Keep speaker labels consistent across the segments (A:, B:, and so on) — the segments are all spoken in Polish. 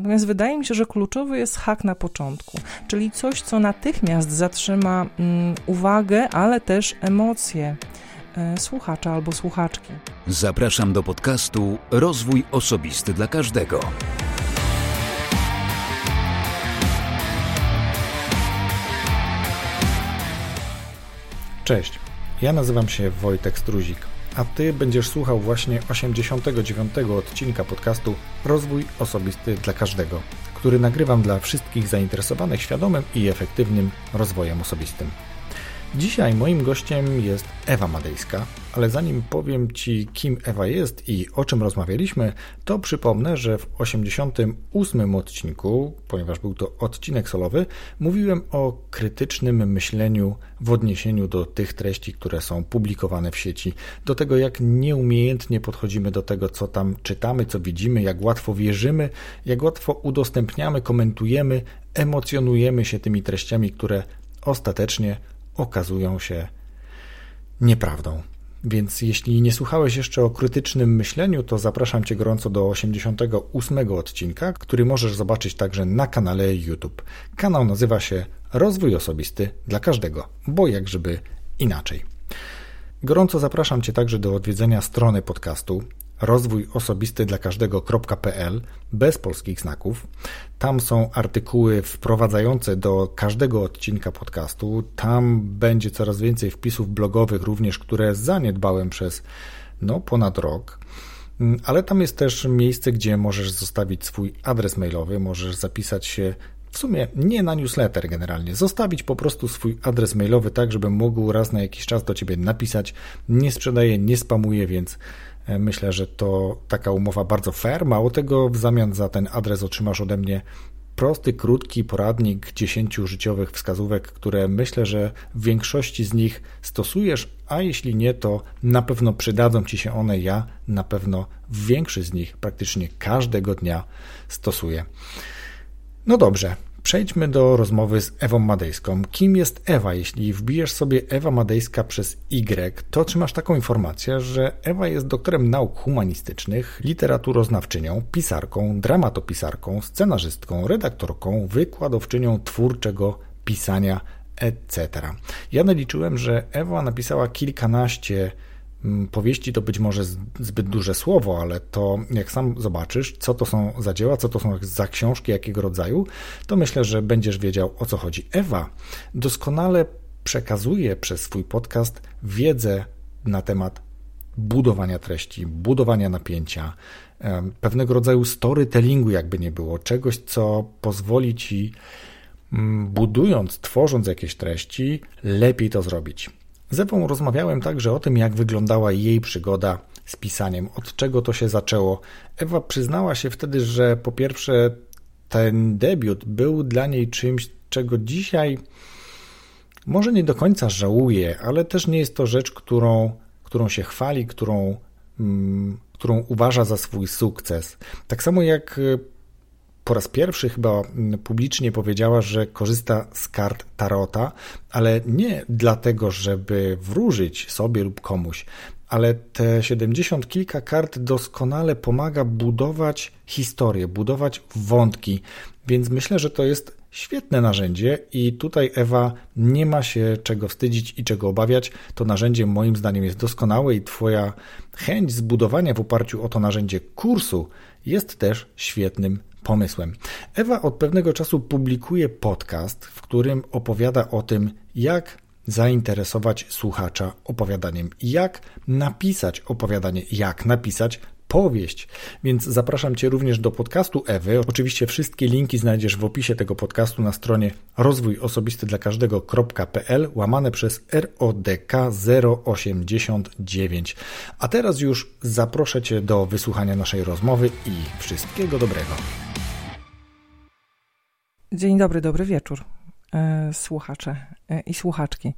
A: Natomiast wydaje mi się, że kluczowy jest hak na początku, czyli coś, co natychmiast zatrzyma mm, uwagę, ale też emocje e, słuchacza albo słuchaczki.
B: Zapraszam do podcastu Rozwój Osobisty dla Każdego.
C: Cześć, ja nazywam się Wojtek Struzik, a Ty będziesz słuchał właśnie 89. odcinka podcastu Rozwój Osobisty dla Każdego, który nagrywam dla wszystkich zainteresowanych świadomym i efektywnym rozwojem osobistym. Dzisiaj moim gościem jest Ewa Madejska, ale zanim powiem Ci, kim Ewa jest i o czym rozmawialiśmy, to przypomnę, że w 88 odcinku, ponieważ był to odcinek solowy, mówiłem o krytycznym myśleniu w odniesieniu do tych treści, które są publikowane w sieci, do tego, jak nieumiejętnie podchodzimy do tego, co tam czytamy, co widzimy, jak łatwo wierzymy, jak łatwo udostępniamy, komentujemy, emocjonujemy się tymi treściami, które ostatecznie okazują się nieprawdą. Więc jeśli nie słuchałeś jeszcze o krytycznym myśleniu, to zapraszam Cię gorąco do 88 odcinka, który możesz zobaczyć także na kanale YouTube. Kanał nazywa się Rozwój Osobisty dla Każdego, bo jak żeby inaczej. Gorąco zapraszam Cię także do odwiedzenia strony podcastu rozwój osobisty dla każdego.pl bez polskich znaków. Tam są artykuły wprowadzające do każdego odcinka podcastu. Tam będzie coraz więcej wpisów blogowych, również które zaniedbałem przez no, ponad rok. Ale tam jest też miejsce, gdzie możesz zostawić swój adres mailowy, możesz zapisać się w sumie nie na newsletter generalnie, zostawić po prostu swój adres mailowy tak, żebym mógł raz na jakiś czas do ciebie napisać. Nie sprzedaję, nie spamuję, więc myślę, że to taka umowa bardzo fair. Mało tego, w zamian za ten adres otrzymasz ode mnie prosty, krótki poradnik 10 życiowych wskazówek, które myślę, że w większości z nich stosujesz, a jeśli nie, to na pewno przydadzą Ci się one. Ja na pewno w większość z nich praktycznie każdego dnia stosuję. No dobrze, Przejdźmy do rozmowy z Ewą Madejską. Kim jest Ewa? Jeśli wbijesz sobie Ewa Madejska przez Y, to otrzymasz taką informację, że Ewa jest doktorem nauk humanistycznych, literaturoznawczynią, pisarką, dramatopisarką, scenarzystką, redaktorką, wykładowczynią twórczego pisania, etc. Ja naliczyłem, że Ewa napisała kilkanaście powieści to być może zbyt duże słowo, ale to jak sam zobaczysz, co to są za dzieła, co to są za książki, jakiego rodzaju, to myślę, że będziesz wiedział o co chodzi. Ewa doskonale przekazuje przez swój podcast wiedzę na temat budowania treści, budowania napięcia, pewnego rodzaju storytellingu, jakby nie było, czegoś, co pozwoli ci, mm, budując, tworząc jakieś treści, lepiej to zrobić. Z Ewą rozmawiałem także o tym, jak wyglądała jej przygoda z pisaniem, od czego to się zaczęło. Ewa przyznała się wtedy, że po pierwsze ten debiut był dla niej czymś, czego dzisiaj może nie do końca żałuje, ale też nie jest to rzecz, którą, którą się chwali, którą, mm, którą uważa za swój sukces. Tak samo jak po raz pierwszy chyba mm, publicznie powiedziała, że korzysta z kart Tarota, ale nie dlatego, żeby wróżyć sobie lub komuś, ale te 70 kilka kart doskonale pomaga budować historię, budować wątki, więc myślę, że to jest świetne narzędzie i tutaj Ewa nie ma się czego wstydzić i czego obawiać. To narzędzie moim zdaniem jest doskonałe i Twoja chęć zbudowania w oparciu o to narzędzie kursu jest też świetnym pomysłem. Ewa od pewnego czasu publikuje podcast, w którym opowiada o tym, jak zainteresować słuchacza opowiadaniem, jak napisać opowiadanie, jak napisać powieść. Więc zapraszam Cię również do podcastu Ewy. Oczywiście wszystkie linki znajdziesz w opisie tego podcastu na stronie rozwój osobisty dla każdego.pl łamane przez RODK 089. A teraz już zaproszę Cię do wysłuchania naszej rozmowy i wszystkiego dobrego.
A: Dzień dobry, dobry wieczór, e, słuchacze e, i słuchaczki.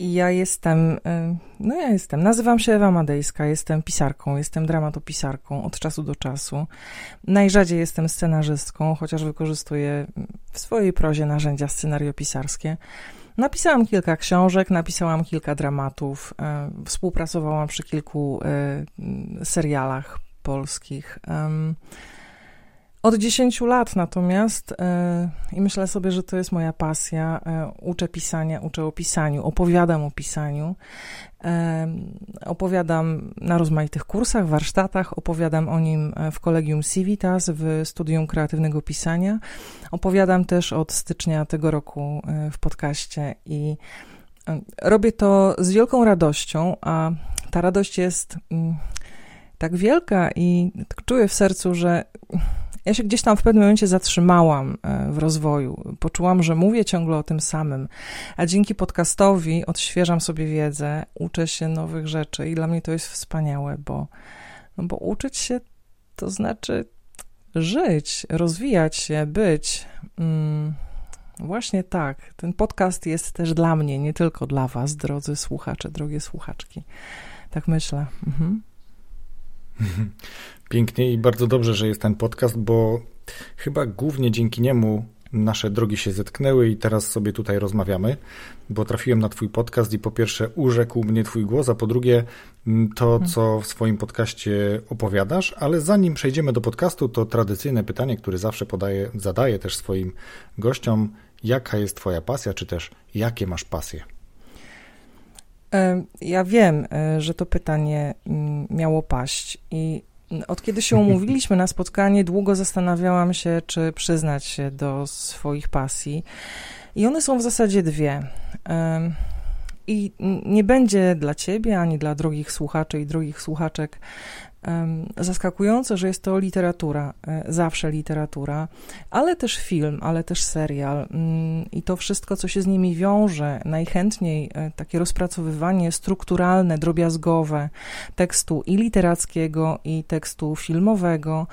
A: Ja jestem, e, no ja jestem, nazywam się Ewa Madejska, jestem pisarką, jestem dramatopisarką od czasu do czasu. Najrzadziej jestem scenarzystką, chociaż wykorzystuję w swojej prozie narzędzia scenariopisarskie. Napisałam kilka książek, napisałam kilka dramatów, współpracowałam przy kilku serialach polskich. Od 10 lat natomiast e, i myślę sobie, że to jest moja pasja. E, uczę pisania, uczę o pisaniu, opowiadam o pisaniu. E, opowiadam na rozmaitych kursach, warsztatach, opowiadam o nim w kolegium Civitas w Studium Kreatywnego Pisania. Opowiadam też od stycznia tego roku w podcaście i robię to z wielką radością, a ta radość jest mm, tak wielka i czuję w sercu, że ja się gdzieś tam w pewnym momencie zatrzymałam e, w rozwoju. Poczułam, że mówię ciągle o tym samym, a dzięki podcastowi odświeżam sobie wiedzę, uczę się nowych rzeczy i dla mnie to jest wspaniałe, bo, no bo uczyć się to znaczy żyć, rozwijać się, być. Mm, właśnie tak. Ten podcast jest też dla mnie, nie tylko dla Was, drodzy słuchacze, drogie słuchaczki. Tak myślę. Mhm.
C: Pięknie i bardzo dobrze, że jest ten podcast, bo chyba głównie dzięki niemu nasze drogi się zetknęły i teraz sobie tutaj rozmawiamy, bo trafiłem na Twój podcast i po pierwsze urzekł mnie Twój głos, a po drugie mm, to, mhm. co w swoim podcaście opowiadasz, ale zanim przejdziemy do podcastu, to tradycyjne pytanie, które zawsze podaję, zadaję też swoim gościom, jaka jest Twoja pasja, czy też jakie masz pasje?
A: Ja wiem, e, że to pytanie mm, miało paść i od kiedy się umówiliśmy na spotkanie, długo zastanawiałam się, czy przyznać się do swoich pasji. I one są w zasadzie dwie. I nie będzie dla ciebie ani dla drogich słuchaczy i drogich słuchaczek zaskakujące, że jest to literatura, e, zawsze literatura, ale też film, ale też serial mm, i to wszystko, co się z nimi wiąże, najchętniej e, takie rozpracowywanie strukturalne, drobiazgowe tekstu i literackiego, i tekstu filmowego,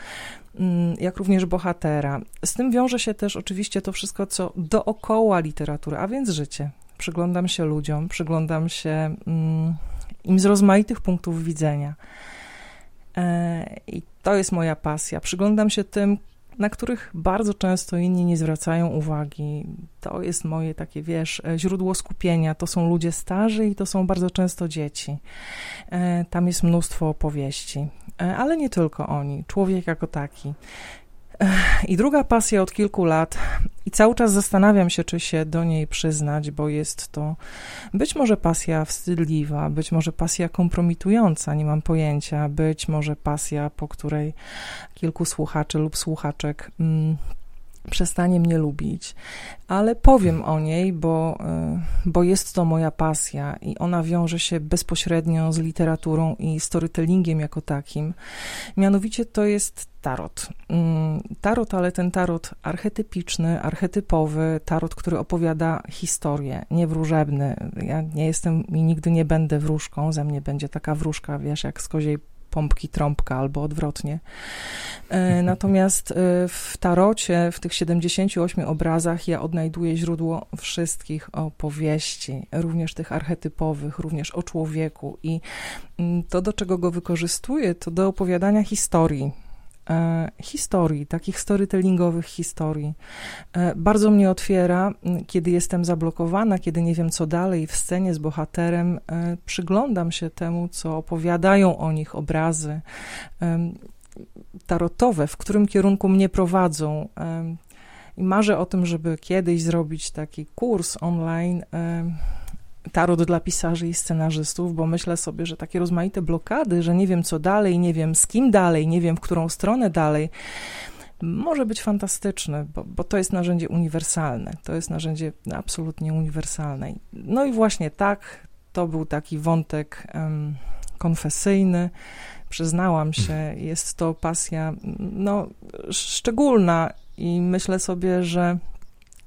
A: mm, jak również bohatera. Z tym wiąże się też oczywiście to wszystko, co dookoła literatury, a więc życie. Przyglądam się ludziom, przyglądam się mm, im z rozmaitych punktów widzenia. E, I to jest moja pasja. Przyglądam się tym, na których bardzo często inni nie zwracają uwagi. To jest moje takie, wiesz, e, źródło skupienia. To są ludzie starzy i to są bardzo często dzieci. E, tam jest mnóstwo opowieści, ale nie tylko oni. Człowiek jako taki. I druga pasja od kilku lat, i cały czas zastanawiam się, czy się do niej przyznać, bo jest to być może pasja wstydliwa, być może pasja kompromitująca, nie mam pojęcia, być może pasja, po której kilku słuchaczy lub słuchaczek. Mm, przestanie mnie lubić, ale powiem o niej, bo, e, bo jest to moja pasja i ona wiąże się bezpośrednio z literaturą i storytellingiem jako takim. Mianowicie to jest tarot. Mm, tarot, ale ten tarot archetypiczny, archetypowy, tarot, który opowiada historię, nie wróżebny. Ja nie jestem i nigdy nie będę wróżką, ze mnie będzie taka wróżka, wiesz, jak z koziej pompki trąbka albo odwrotnie. E, natomiast e, w tarocie, w tych 78 obrazach ja odnajduję źródło wszystkich opowieści, również tych archetypowych, również o człowieku i mm, to, do czego go wykorzystuję, to do opowiadania historii historii, takich storytellingowych historii. E, bardzo mnie otwiera, kiedy jestem zablokowana, kiedy nie wiem co dalej w scenie z bohaterem, e, przyglądam się temu, co opowiadają o nich obrazy tarotowe, w którym kierunku mnie prowadzą. I marzę o tym, żeby kiedyś zrobić taki kurs online tarot dla pisarzy i scenarzystów, bo myślę sobie, że takie rozmaite blokady, że nie wiem co dalej, nie wiem z kim dalej, nie wiem w którą stronę dalej, może być fantastyczne, bo, bo to jest narzędzie uniwersalne. To jest narzędzie absolutnie uniwersalne. No i właśnie tak, to był taki wątek um, konfesyjny. Przyznałam się, jest to pasja no, szczególna i myślę sobie, że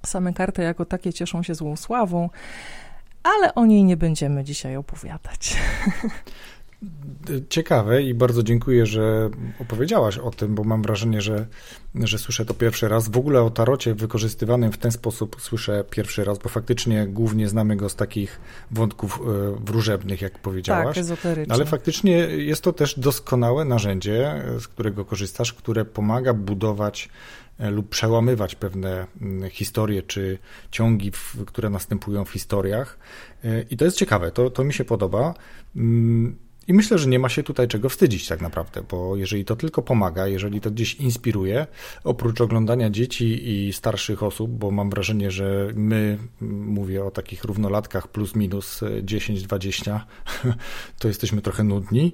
A: same karty jako takie cieszą się złą sławą ale o niej nie będziemy dzisiaj opowiadać.
C: Ciekawe i bardzo dziękuję, że opowiedziałaś o tym, bo mam wrażenie, że, że słyszę to pierwszy raz. W ogóle o tarocie wykorzystywanym w ten sposób słyszę pierwszy raz, bo faktycznie głównie znamy go z takich wątków e, wróżebnych, jak powiedziałaś. Tak,
A: ezoterycznych.
C: Ale faktycznie jest to też doskonałe narzędzie, z którego korzystasz, które pomaga budować lub przełamywać pewne mm, historie czy ciągi, które następują w historiach. E, I to jest ciekawe, to, to mi się podoba. Mm, I myślę, że nie ma się tutaj czego wstydzić tak naprawdę, bo jeżeli to tylko pomaga, jeżeli to gdzieś inspiruje, oprócz oglądania dzieci i starszych osób, bo mam wrażenie, że my, mówię o takich równolatkach plus minus 10-20, to jesteśmy trochę nudni,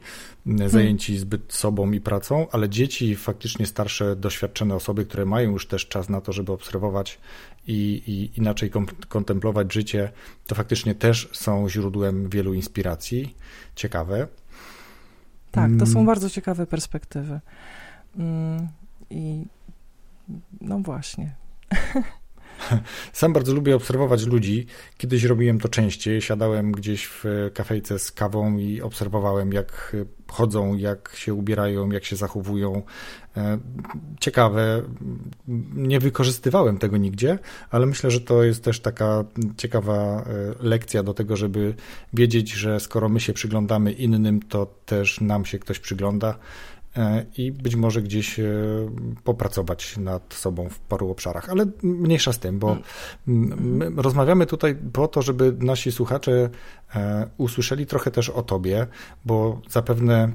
C: zajęci zbyt sobą i pracą, ale dzieci, faktycznie starsze, doświadczone osoby, które mają już też czas na to, żeby obserwować i, i inaczej kontemplować życie, to faktycznie też są źródłem wielu inspiracji. Ciekawe.
A: Tak, to są mm. bardzo ciekawe perspektywy. Mm, I no właśnie.
C: Sam bardzo lubię obserwować ludzi. Kiedyś robiłem to częściej. Siadałem gdzieś w kafejce z kawą i obserwowałem, jak chodzą, jak się ubierają, jak się zachowują. E, ciekawe. Nie wykorzystywałem tego nigdzie, ale myślę, że to jest też taka ciekawa e, lekcja do tego, żeby wiedzieć, że skoro my się przyglądamy innym, to też nam się ktoś przygląda i być może gdzieś e, popracować nad sobą w paru obszarach. Ale mniejsza z tym, bo mm. rozmawiamy tutaj po to, żeby nasi słuchacze e, usłyszeli trochę też o tobie, bo zapewne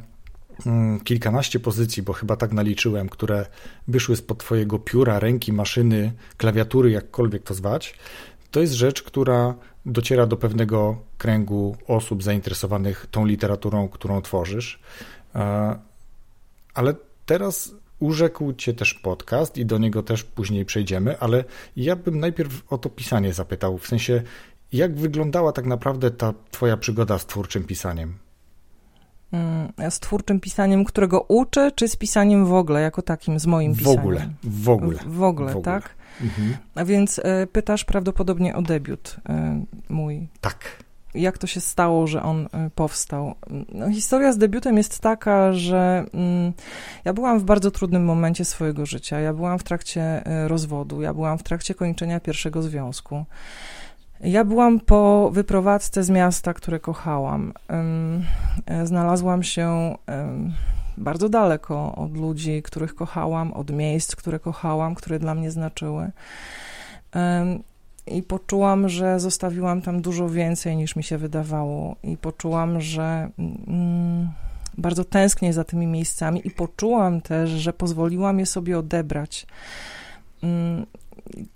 C: mm, kilkanaście pozycji, bo chyba tak naliczyłem, które wyszły spod twojego pióra, ręki, maszyny, klawiatury, jakkolwiek to zwać, to jest rzecz, która dociera do pewnego kręgu osób zainteresowanych tą literaturą, którą tworzysz. Ale teraz urzekł Cię też podcast i do niego też później przejdziemy, ale ja bym najpierw o to pisanie zapytał, w sensie jak wyglądała tak naprawdę ta Twoja przygoda z twórczym pisaniem?
A: Mm, z twórczym pisaniem, którego uczę, czy z pisaniem w ogóle, jako takim, z moim pisaniem?
C: W ogóle, w ogóle.
A: W, w ogóle, w ogóle. tak? Mhm. A więc y, pytasz prawdopodobnie o debiut y, mój.
C: Tak
A: jak to się stało, że on y, powstał. No, historia z debiutem jest taka, że mm, ja byłam w bardzo trudnym momencie swojego życia. Ja byłam w trakcie y, rozwodu, ja byłam w trakcie kończenia pierwszego związku. Ja byłam po wyprowadzce z miasta, które kochałam. Y, znalazłam się bardzo daleko od ludzi, których kochałam, od miejsc, które kochałam, które dla mnie znaczyły i poczułam, że zostawiłam tam dużo więcej niż mi się wydawało, i poczułam, że mm, bardzo tęsknię za tymi miejscami, i poczułam też, że pozwoliłam je sobie odebrać. Mm,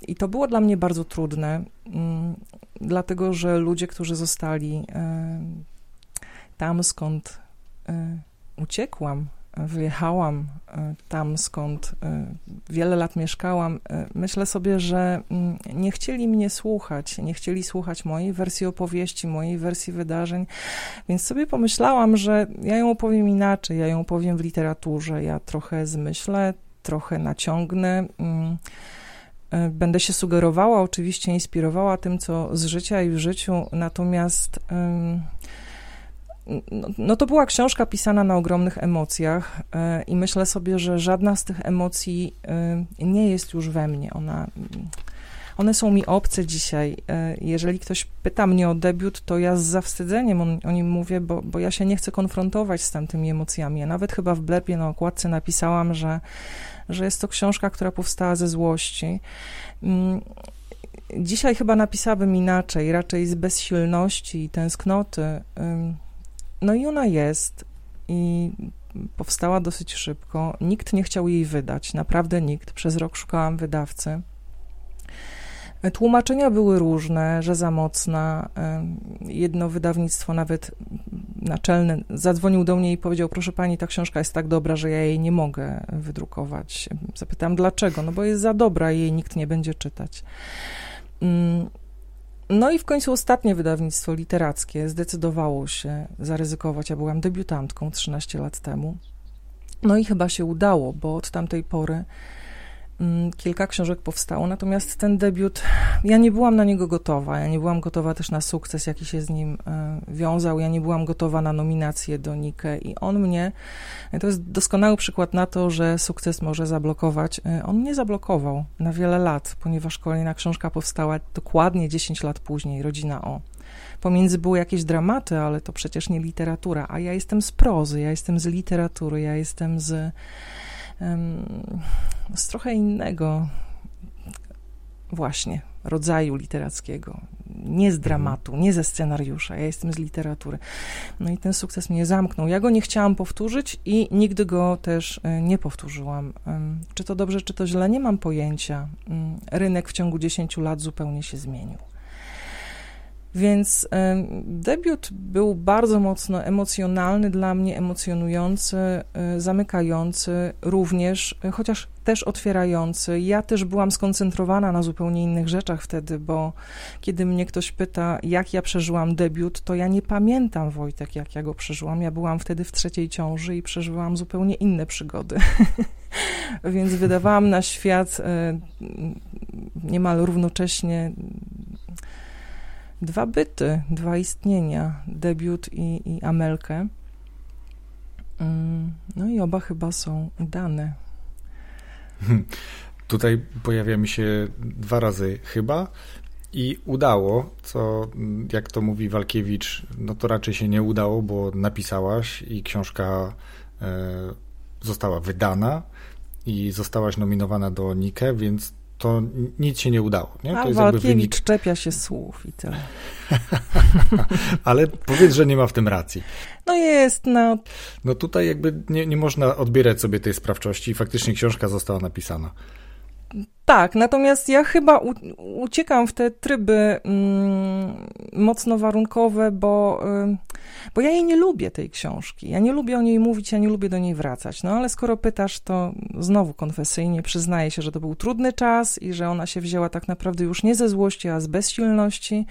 A: I to było dla mnie bardzo trudne, mm, dlatego że ludzie, którzy zostali e, tam, skąd e, uciekłam, wyjechałam e, tam, skąd e, wiele lat mieszkałam, e, myślę sobie, że mm, nie chcieli mnie słuchać, nie chcieli słuchać mojej wersji opowieści, mojej wersji wydarzeń, więc sobie pomyślałam, że ja ją opowiem inaczej, ja ją opowiem w literaturze, ja trochę zmyślę, trochę naciągnę. Mm, będę się sugerowała, oczywiście inspirowała tym, co z życia i w życiu, natomiast no, no, to była książka pisana na ogromnych emocjach e, i myślę sobie, że żadna z tych emocji e, nie jest już we mnie. Ona, one są mi obce dzisiaj. E, jeżeli ktoś pyta mnie o debiut, to ja z zawstydzeniem o, o nim mówię, bo, bo ja się nie chcę konfrontować z tamtymi emocjami. Ja nawet chyba w blerbie na okładce napisałam, że, że jest to książka, która powstała ze złości. Mm, dzisiaj chyba napisałabym inaczej, raczej z bezsilności i tęsknoty. No i ona jest i powstała dosyć szybko. Nikt nie chciał jej wydać, naprawdę nikt. Przez rok szukałam wydawcy. Tłumaczenia były różne, że za mocna. Jedno wydawnictwo, nawet naczelne, zadzwonił do mnie i powiedział: Proszę pani, ta książka jest tak dobra, że ja jej nie mogę wydrukować. Zapytałam, dlaczego? No bo jest za dobra i jej nikt nie będzie czytać. No i w końcu ostatnie wydawnictwo literackie zdecydowało się zaryzykować. Ja byłam debiutantką 13 lat temu. No i chyba się udało, bo od tamtej pory kilka książek powstało, natomiast ten debiut, ja nie byłam na niego gotowa. Ja nie byłam gotowa też na sukces, jaki się z nim e, wiązał. Ja nie byłam gotowa na nominację do Nike i on mnie, to jest doskonały przykład na to, że sukces może zablokować. E, on mnie zablokował na wiele lat, ponieważ kolejna książka powstała dokładnie 10 lat później, Rodzina O. Pomiędzy były jakieś dramaty, ale to przecież nie literatura, a ja jestem z prozy, ja jestem z literatury, ja jestem z z trochę innego właśnie rodzaju literackiego. nie z dramatu, nie ze scenariusza, ja jestem z literatury. No i ten sukces mnie zamknął. Ja go nie chciałam powtórzyć i nigdy go też e, nie powtórzyłam. Czy to dobrze, czy to źle, nie mam pojęcia. Mm, rynek w ciągu 10 lat zupełnie się zmienił. Więc debiut był bardzo mocno emocjonalny dla mnie, emocjonujący, e, zamykający również, e, chociaż też otwierający. Ja też byłam skoncentrowana na zupełnie innych rzeczach wtedy, bo kiedy mnie ktoś pyta, jak ja przeżyłam debiut, to ja nie pamiętam, Wojtek, jak ja go przeżyłam. Ja byłam wtedy w trzeciej ciąży i przeżyłam zupełnie inne przygody. Więc wydawałam na świat e, niemal równocześnie dwa byty, dwa istnienia, debiut i, i Amelkę. Mm, no i oba chyba są udane.
C: Tutaj pojawia mi się dwa razy chyba i udało, co jak to mówi Walkiewicz, no to raczej się nie udało, bo napisałaś i książka e, została wydana i zostałaś nominowana do Nike, więc to nic się nie udało. Nie?
A: A Walkiewicz wynik... czepia się słów i tyle.
C: Ale powiedz, że nie ma w tym racji.
A: No jest, no.
C: No tutaj jakby nie, nie można odbierać sobie tej sprawczości i faktycznie książka została napisana.
A: Tak, natomiast ja chyba u, uciekam w te tryby mm, mocno warunkowe, bo, y, bo ja jej nie lubię, tej książki. Ja nie lubię o niej mówić, ja nie lubię do niej wracać. No ale skoro pytasz, to znowu konfesyjnie przyznaję się, że to był trudny czas i że ona się wzięła tak naprawdę już nie ze złości, a z bezsilności.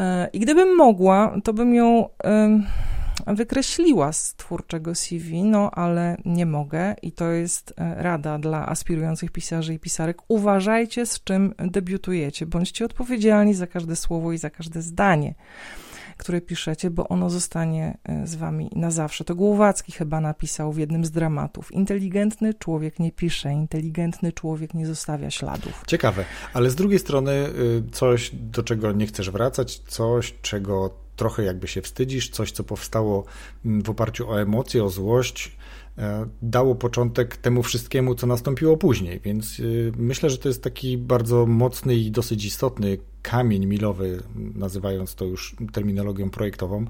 A: Y, I gdybym mogła, to bym ją. Y, wykreśliła z twórczego CV, no ale nie mogę i to jest e, rada dla aspirujących pisarzy i pisarek. Uważajcie, z czym debiutujecie. Bądźcie odpowiedzialni za każde słowo i za każde zdanie które piszecie, bo ono zostanie e, z wami na zawsze. To Głowacki chyba napisał w jednym z dramatów. Inteligentny człowiek nie pisze, inteligentny człowiek nie zostawia śladów.
C: Ciekawe, ale z drugiej strony y, coś, do czego nie chcesz wracać, coś, czego trochę jakby się wstydzisz, coś, co powstało mm, w oparciu o emocje, o złość, e, dało początek temu wszystkiemu, co nastąpiło później. Więc y, myślę, że to jest taki bardzo mocny i dosyć istotny kamień milowy, nazywając to już terminologią projektową,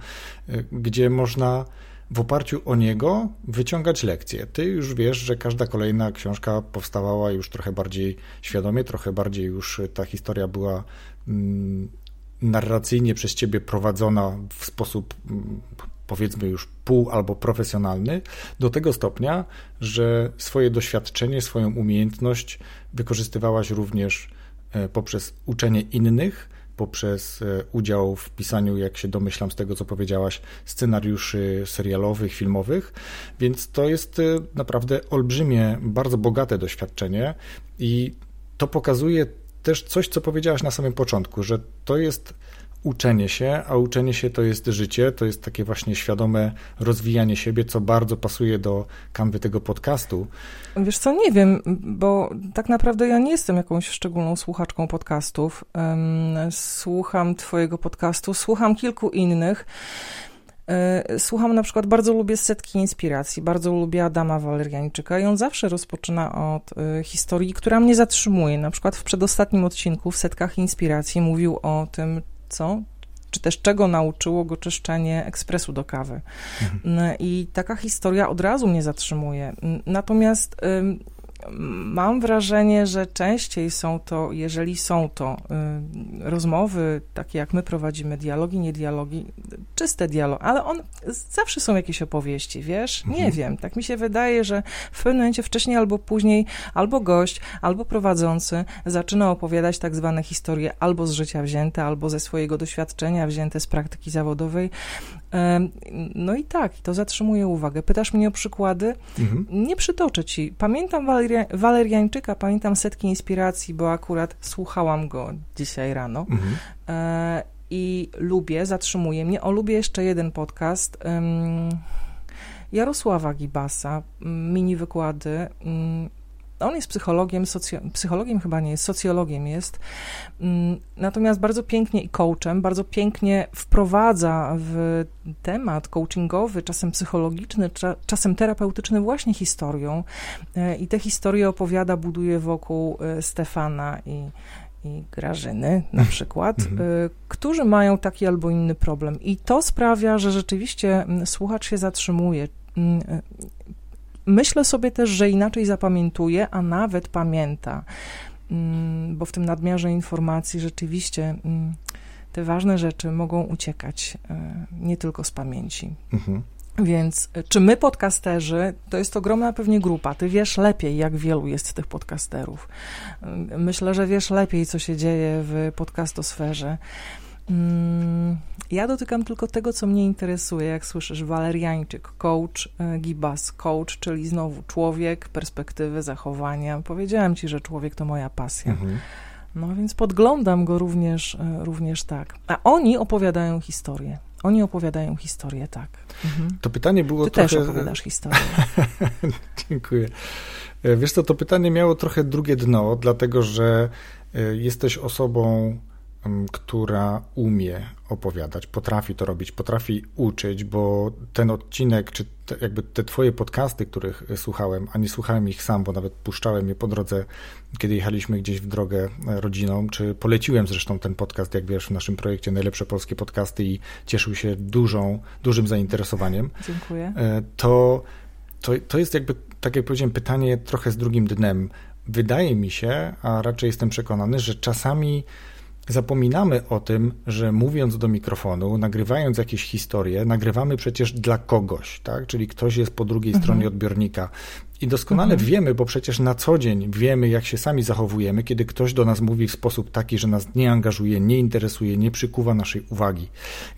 C: e, gdzie można w oparciu o niego wyciągać lekcje. Ty już wiesz, że każda kolejna książka powstawała już trochę bardziej świadomie, trochę bardziej już ta historia była mm, narracyjnie przez ciebie prowadzona w sposób mm, powiedzmy już pół albo profesjonalny, do tego stopnia, że swoje doświadczenie, swoją umiejętność wykorzystywałaś również e, poprzez uczenie innych, poprzez e, udział w pisaniu, jak się domyślam z tego, co powiedziałaś, scenariuszy serialowych, filmowych, więc to jest e, naprawdę olbrzymie, bardzo bogate doświadczenie i to pokazuje też coś, co powiedziałaś na samym początku, że to jest uczenie się, a uczenie się to jest życie, to jest takie właśnie świadome rozwijanie siebie, co bardzo pasuje do kanwy tego podcastu.
A: Wiesz co, nie wiem, bo tak naprawdę ja nie jestem jakąś szczególną słuchaczką podcastów. Słucham twojego podcastu, słucham kilku innych. E, słucham na przykład, bardzo lubię Setki Inspiracji, bardzo lubię Adama Waleriańczyka i on zawsze rozpoczyna od e, historii, która mnie zatrzymuje. Na przykład w przedostatnim odcinku w Setkach Inspiracji mówił o tym, co czy też czego nauczyło go czyszczenie ekspresu do kawy. Mhm. I taka historia od razu mnie zatrzymuje. Natomiast Mam wrażenie, że częściej są to, jeżeli są to y, rozmowy, takie jak my prowadzimy, dialogi, nie dialogi, czyste dialogi, ale on, zawsze są jakieś opowieści, wiesz? Nie mhm. wiem, tak mi się wydaje, że w pewnym momencie wcześniej albo później, albo gość, albo prowadzący zaczyna opowiadać tak zwane historie albo z życia wzięte, albo ze swojego doświadczenia wzięte z praktyki zawodowej. No i tak, to zatrzymuje uwagę. Pytasz mnie o przykłady? Mhm. Nie przytoczę ci. Pamiętam Waleria, Waleriańczyka, pamiętam setki inspiracji, bo akurat słuchałam go dzisiaj rano. Mhm. E, I lubię, zatrzymuje mnie. O, lubię jeszcze jeden podcast. Jarosława Gibasa, mini wykłady. On jest psychologiem, socjo- psychologiem chyba nie jest, socjologiem jest, mm, natomiast bardzo pięknie i coachem, bardzo pięknie wprowadza w temat coachingowy, czasem psychologiczny, cza- czasem terapeutyczny właśnie historią e, i te historie opowiada, buduje wokół e, Stefana i i Grażyny na przykład, mhm. którzy mają taki albo inny problem. I to sprawia, że rzeczywiście mm, słuchacz się zatrzymuje. Mm, myślę sobie też, że inaczej zapamiętuje, a nawet pamięta, bo w tym nadmiarze informacji rzeczywiście te ważne rzeczy mogą uciekać nie tylko z pamięci. Mhm. Więc y, czy my, podcasterzy, to jest ogromna pewnie grupa. Ty wiesz lepiej, jak wielu jest tych podcasterów. Y, myślę, że wiesz lepiej, co się dzieje w podcastosferze. Mm, ja dotykam tylko tego, co mnie interesuje, jak słyszysz, waleriańczyk, coach, y, gibas, coach, czyli znowu człowiek, perspektywy, zachowania. Powiedziałem ci, że człowiek to moja pasja. Mhm. No więc podglądam go również, również tak. A oni opowiadają historię. Oni opowiadają historię, tak.
C: Mhm. To pytanie było
A: Ty
C: trochę...
A: też opowiadasz historię.
C: Dziękuję. E, wiesz co, to pytanie miało trochę drugie dno, dlatego że e, jesteś osobą która umie opowiadać, potrafi to robić, potrafi uczyć, bo ten odcinek, czy te, jakby te twoje podcasty, których słuchałem, a nie słuchałem ich sam, bo nawet puszczałem je po drodze, kiedy jechaliśmy gdzieś w drogę e, rodziną, czy poleciłem zresztą ten podcast, jak wiesz, w naszym projekcie Najlepsze Polskie Podcasty i cieszył się dużą, dużym zainteresowaniem.
A: Dziękuję.
C: E, to, to, to jest jakby, tak jak powiedziałem, pytanie trochę z drugim dnem. Wydaje mi się, a raczej jestem przekonany, że czasami Zapominamy o tym, że mówiąc do mikrofonu, nagrywając jakieś historie, nagrywamy przecież dla kogoś, tak? Czyli ktoś jest po drugiej mhm. stronie odbiornika. I doskonale mhm. wiemy, bo przecież na co dzień wiemy, jak się sami zachowujemy, kiedy ktoś do nas mówi w sposób taki, że nas nie angażuje, nie interesuje, nie przykuwa naszej uwagi.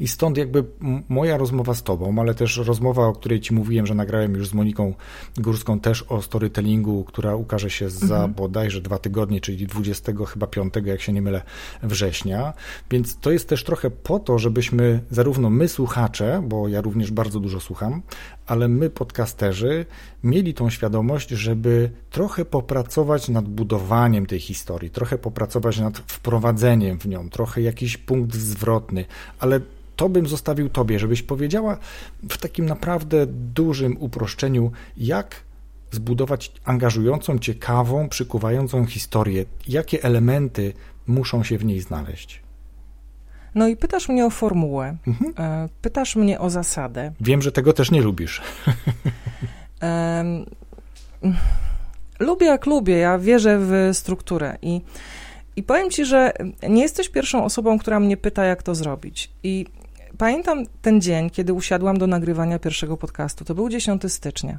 C: I stąd jakby moja rozmowa z Tobą, ale też rozmowa, o której Ci mówiłem, że nagrałem już z Moniką Górską, też o storytellingu, która ukaże się za mhm. bodajże dwa tygodnie, czyli 20 chyba 5, jak się nie mylę, września. Więc to jest też trochę po to, żebyśmy zarówno my, słuchacze, bo ja również bardzo dużo słucham, ale my, podcasterzy, mieli tą świadomość, żeby trochę popracować nad budowaniem tej historii, trochę popracować nad wprowadzeniem w nią, trochę jakiś punkt zwrotny, ale to bym zostawił Tobie, żebyś powiedziała w takim naprawdę dużym uproszczeniu, jak zbudować angażującą, ciekawą, przykuwającą historię, jakie elementy muszą się w niej znaleźć.
A: No i pytasz mnie o formułę, mhm. E, pytasz mnie o zasadę.
C: Wiem, że tego też nie lubisz.
A: lubię jak lubię, ja wierzę w strukturę i, i powiem ci, że nie jesteś pierwszą osobą, która mnie pyta, jak to zrobić. I pamiętam ten dzień, kiedy usiadłam do nagrywania pierwszego podcastu. To był 10 stycznia.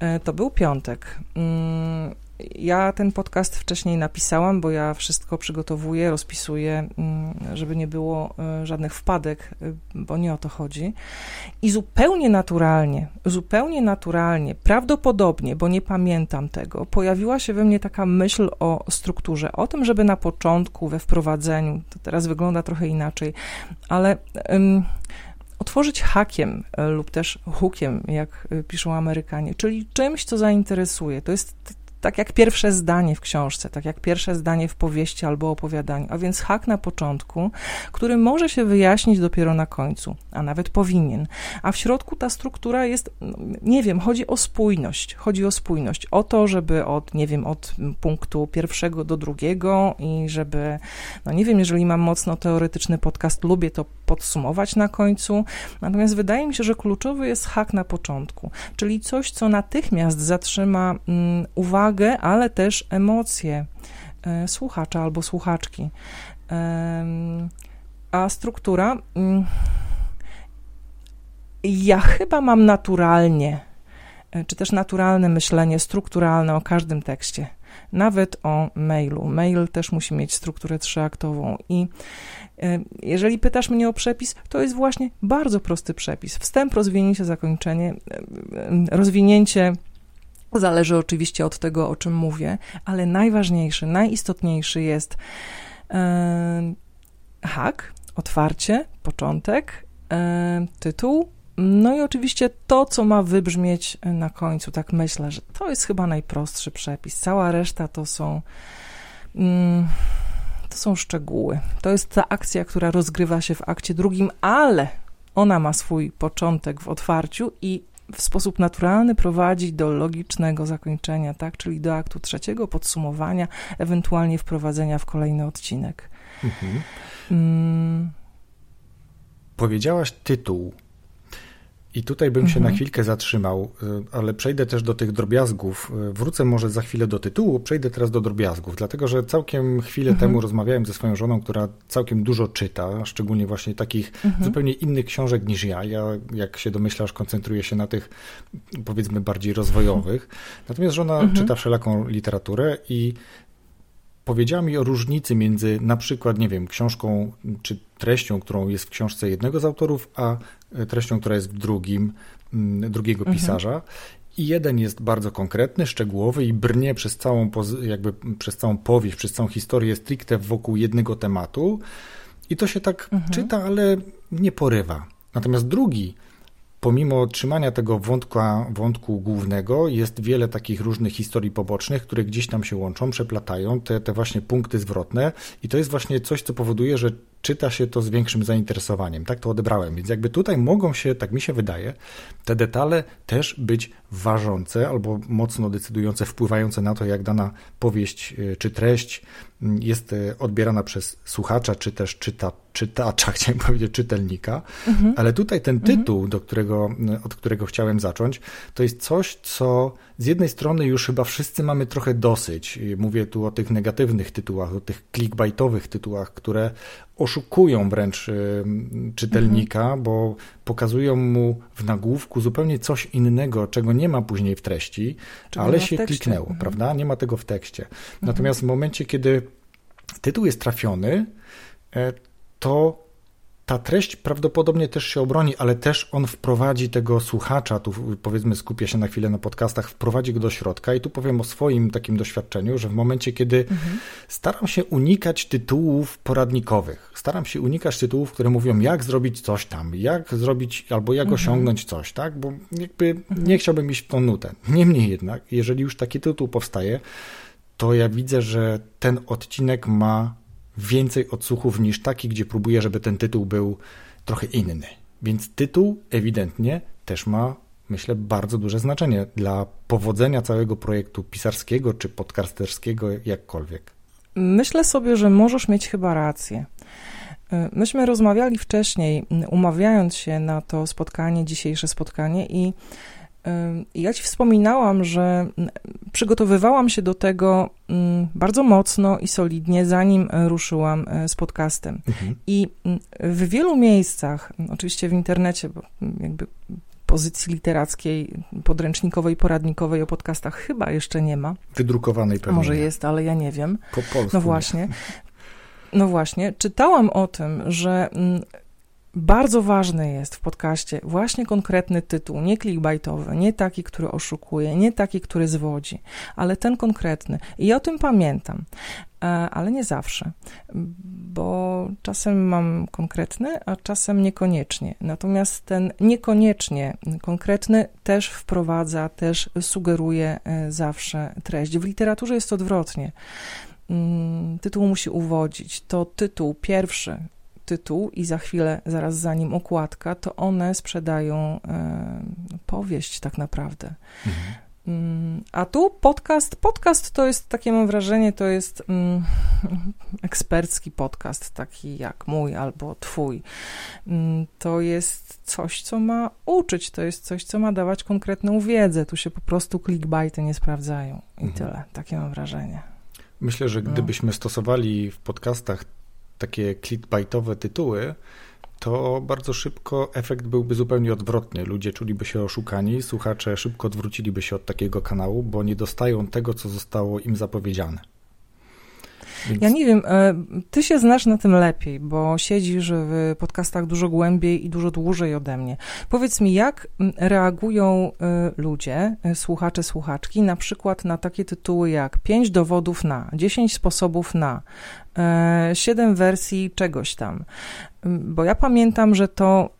A: E, to był piątek. Ja ten podcast wcześniej napisałam, bo ja wszystko przygotowuję, rozpisuję, mm, żeby nie było e, żadnych wpadek, e, bo nie o to chodzi. I zupełnie naturalnie, zupełnie naturalnie, prawdopodobnie, bo nie pamiętam tego, pojawiła się we mnie taka myśl o strukturze, o tym, żeby na początku, we wprowadzeniu, to teraz wygląda trochę inaczej, ale. Otworzyć hakiem e, lub też hookiem, jak piszą Amerykanie, czyli czymś, co zainteresuje. To jest tak jak pierwsze zdanie w książce, tak jak pierwsze zdanie w powieści albo opowiadaniu, a więc hak na początku, który może się wyjaśnić dopiero na końcu, a nawet powinien. A w środku ta struktura jest, no, nie wiem, chodzi o spójność, chodzi o spójność, o to, żeby od, nie wiem, od punktu pierwszego do drugiego i żeby, no nie wiem, jeżeli mam mocno teoretyczny podcast, lubię to podsumować na końcu, natomiast wydaje mi się, że kluczowy jest hak na początku, czyli coś, co natychmiast zatrzyma mm, uwagę uwagę, ale też emocje e, słuchacza albo słuchaczki. A struktura. Mm, ja chyba mam naturalnie, e, czy też naturalne myślenie strukturalne o każdym tekście, nawet o mailu. Mail też musi mieć strukturę trzyaktową i e, jeżeli pytasz mnie o przepis, to jest właśnie bardzo prosty przepis. Wstęp, rozwinięcie, zakończenie, rozwinięcie Zależy oczywiście od tego, o czym mówię, ale najważniejszy, najistotniejszy jest e, hak, otwarcie, początek, e, tytuł, no i oczywiście to, co ma wybrzmieć na końcu. Tak myślę, że to jest chyba najprostszy przepis. Cała reszta to są. Mm, to są szczegóły. To jest ta akcja, która rozgrywa się w akcie drugim, ale ona ma swój początek w otwarciu i w sposób naturalny prowadzi do logicznego zakończenia, tak? Czyli do aktu trzeciego, podsumowania, ewentualnie wprowadzenia w kolejny odcinek. Mhm.
C: Mm. Powiedziałaś tytuł i tutaj bym się mhm. na chwilkę zatrzymał, y, ale przejdę też do tych drobiazgów. Y, wrócę może za chwilę do tytułu, przejdę teraz do drobiazgów, dlatego że całkiem chwilę mhm. temu rozmawiałem ze swoją żoną, która całkiem dużo czyta, szczególnie właśnie takich mhm. zupełnie innych książek niż ja. Ja, jak się domyślasz, koncentruję się na tych powiedzmy bardziej rozwojowych. Natomiast żona mhm. czyta wszelaką literaturę i powiedziała mi o różnicy między na przykład, nie wiem, książką czy treścią, którą jest w książce jednego z autorów, a treścią, która jest w drugim, mm, drugiego mhm. pisarza. I jeden jest bardzo konkretny, szczegółowy i brnie przez całą, jakby przez całą powieść, przez całą historię stricte wokół jednego tematu. I to się tak mhm. czyta, ale nie porywa. Natomiast drugi pomimo trzymania tego wątka, wątku głównego, jest wiele takich różnych historii pobocznych, które gdzieś tam się łączą, przeplatają, te, te właśnie punkty zwrotne. I to jest właśnie coś, co powoduje, że czyta się to z większym zainteresowaniem. Tak to odebrałem. Więc jakby tutaj mogą się, tak mi się wydaje, te detale też być ważące albo mocno decydujące, wpływające na to, jak dana powieść y, czy treść mm, jest y, odbierana przez słuchacza, czy też czyta, czytacza, chciałem powiedzieć, czytelnika. Mhm. Ale tutaj ten mhm. tytuł, mhm. do którego, od którego chciałem zacząć, to jest coś, co z jednej strony już chyba wszyscy mamy trochę dosyć. Mówię tu o tych negatywnych tytułach, o tych clickbaitowych tytułach, które oszukują wręcz y, czytelnika, mhm. bo pokazują mu w nagłówku zupełnie coś innego, czego nie ma później w treści, ale się kliknęło, mhm. prawda? Nie ma tego w tekście. Mhm. Natomiast w momencie, kiedy tytuł jest trafiony, e, to ta treść prawdopodobnie też się obroni, ale też on wprowadzi tego słuchacza, tu powiedzmy skupię się na chwilę na podcastach, wprowadzi go do środka i tu powiem o swoim takim doświadczeniu, że w momencie, kiedy mhm. staram się unikać tytułów poradnikowych, staram się unikać tytułów, które mówią jak zrobić coś tam, jak zrobić albo jak mhm. osiągnąć coś, tak, bo jakby mhm. nie chciałbym iść w tą nutę. Niemniej jednak, jeżeli już taki tytuł powstaje, to ja widzę, że ten odcinek ma więcej odsłuchów niż taki, gdzie próbuję, żeby ten tytuł był trochę inny. Więc tytuł ewidentnie też ma, myślę, bardzo duże znaczenie dla powodzenia całego projektu pisarskiego czy podcasterskiego, jakkolwiek.
A: Myślę sobie, że możesz mieć chyba rację. Myśmy rozmawiali wcześniej, umawiając się na to spotkanie, dzisiejsze spotkanie, i ja ci wspominałam, że przygotowywałam się do tego bardzo mocno i solidnie, zanim ruszyłam e, z podcastem. Mhm. I w wielu miejscach, oczywiście w internecie, bo jakby pozycji literackiej, podręcznikowej, poradnikowej o podcastach chyba jeszcze nie ma.
C: Wydrukowanej pewnie.
A: Może jest, ale ja nie wiem.
C: Po polsku.
A: No właśnie. No właśnie. Czytałam o tym, że bardzo ważny jest w podcaście właśnie konkretny tytuł, nie clickbaitowy, nie taki, który oszukuje, nie taki, który zwodzi, ale ten konkretny. I o tym pamiętam, e, ale nie zawsze, bo czasem mam konkretny, a czasem niekoniecznie. Natomiast ten niekoniecznie konkretny też wprowadza, też sugeruje e, zawsze treść. W literaturze jest odwrotnie mm, tytuł musi uwodzić. To tytuł pierwszy, tytuł i za chwilę, zaraz za nim okładka, to one sprzedają e, powieść tak naprawdę. Mhm. A tu podcast. Podcast to jest, takie mam wrażenie, to jest mm, ekspercki podcast, taki jak mój albo twój. Mm, to jest coś, co ma uczyć, to jest coś, co ma dawać konkretną wiedzę. Tu się po prostu clickbaity nie sprawdzają i mhm. tyle. Takie mam wrażenie.
C: Myślę, że no. gdybyśmy no. stosowali w podcastach takie clickbaitowe tytuły, to bardzo szybko efekt byłby zupełnie odwrotny. Ludzie czuliby się oszukani, słuchacze szybko odwróciliby się od takiego kanału, bo nie dostają tego, co zostało im zapowiedziane.
A: Więc... Ja nie wiem, e, ty się znasz na tym lepiej, bo siedzisz w podcastach dużo głębiej i dużo dłużej ode mnie. Powiedz mi, jak reagują e, ludzie, e, słuchacze, słuchaczki, na przykład na takie tytuły jak 5 dowodów na, 10 sposobów na, 7 wersji czegoś tam. Bo ja pamiętam, że to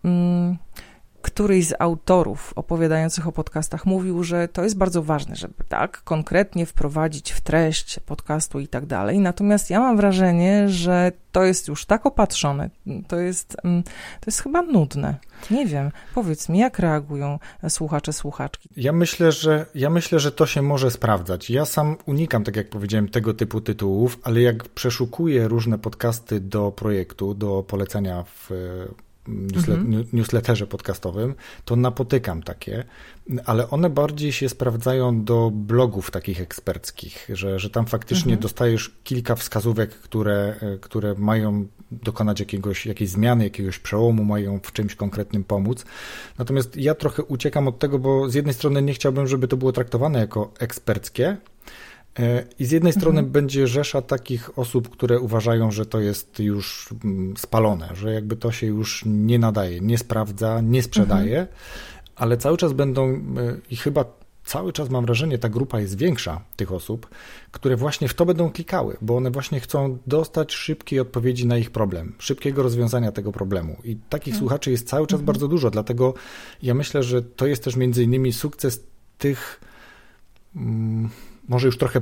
A: któryś z autorów opowiadających o podcastach mówił, że to jest bardzo ważne, żeby tak konkretnie wprowadzić w treść podcastu i tak dalej. Natomiast ja mam wrażenie, że to jest już tak opatrzone, to jest, mm, to jest chyba nudne. Nie wiem, powiedz mi, jak reagują słuchacze, słuchaczki?
C: Ja myślę, że ja myślę, że to się może sprawdzać. Ja sam unikam, tak jak powiedziałem, tego typu tytułów, ale jak przeszukuję różne podcasty do projektu, do polecenia w mhm. newsletterze podcastowym, to napotykam takie, ale one bardziej się sprawdzają do blogów takich eksperckich, że, że tam faktycznie mhm. dostajesz kilka wskazówek, które, które mają dokonać jakiegoś, jakiejś zmiany, jakiegoś przełomu, mają w czymś konkretnym pomóc. Natomiast ja trochę uciekam od tego, bo z jednej strony nie chciałbym, żeby to było traktowane jako eksperckie, E, I z jednej strony mhm. będzie rzesza takich osób, które uważają, że to jest już mm, spalone, że jakby to się już nie nadaje, nie sprawdza, nie sprzedaje, mhm. ale cały czas będą e, i chyba cały czas mam wrażenie, ta grupa jest większa tych osób, które właśnie w to będą klikały, bo one właśnie chcą dostać szybkiej odpowiedzi na ich problem, szybkiego rozwiązania tego problemu. I takich mhm. słuchaczy jest cały czas bardzo dużo, dlatego ja myślę, że to jest też między innymi sukces tych. Mm, może już trochę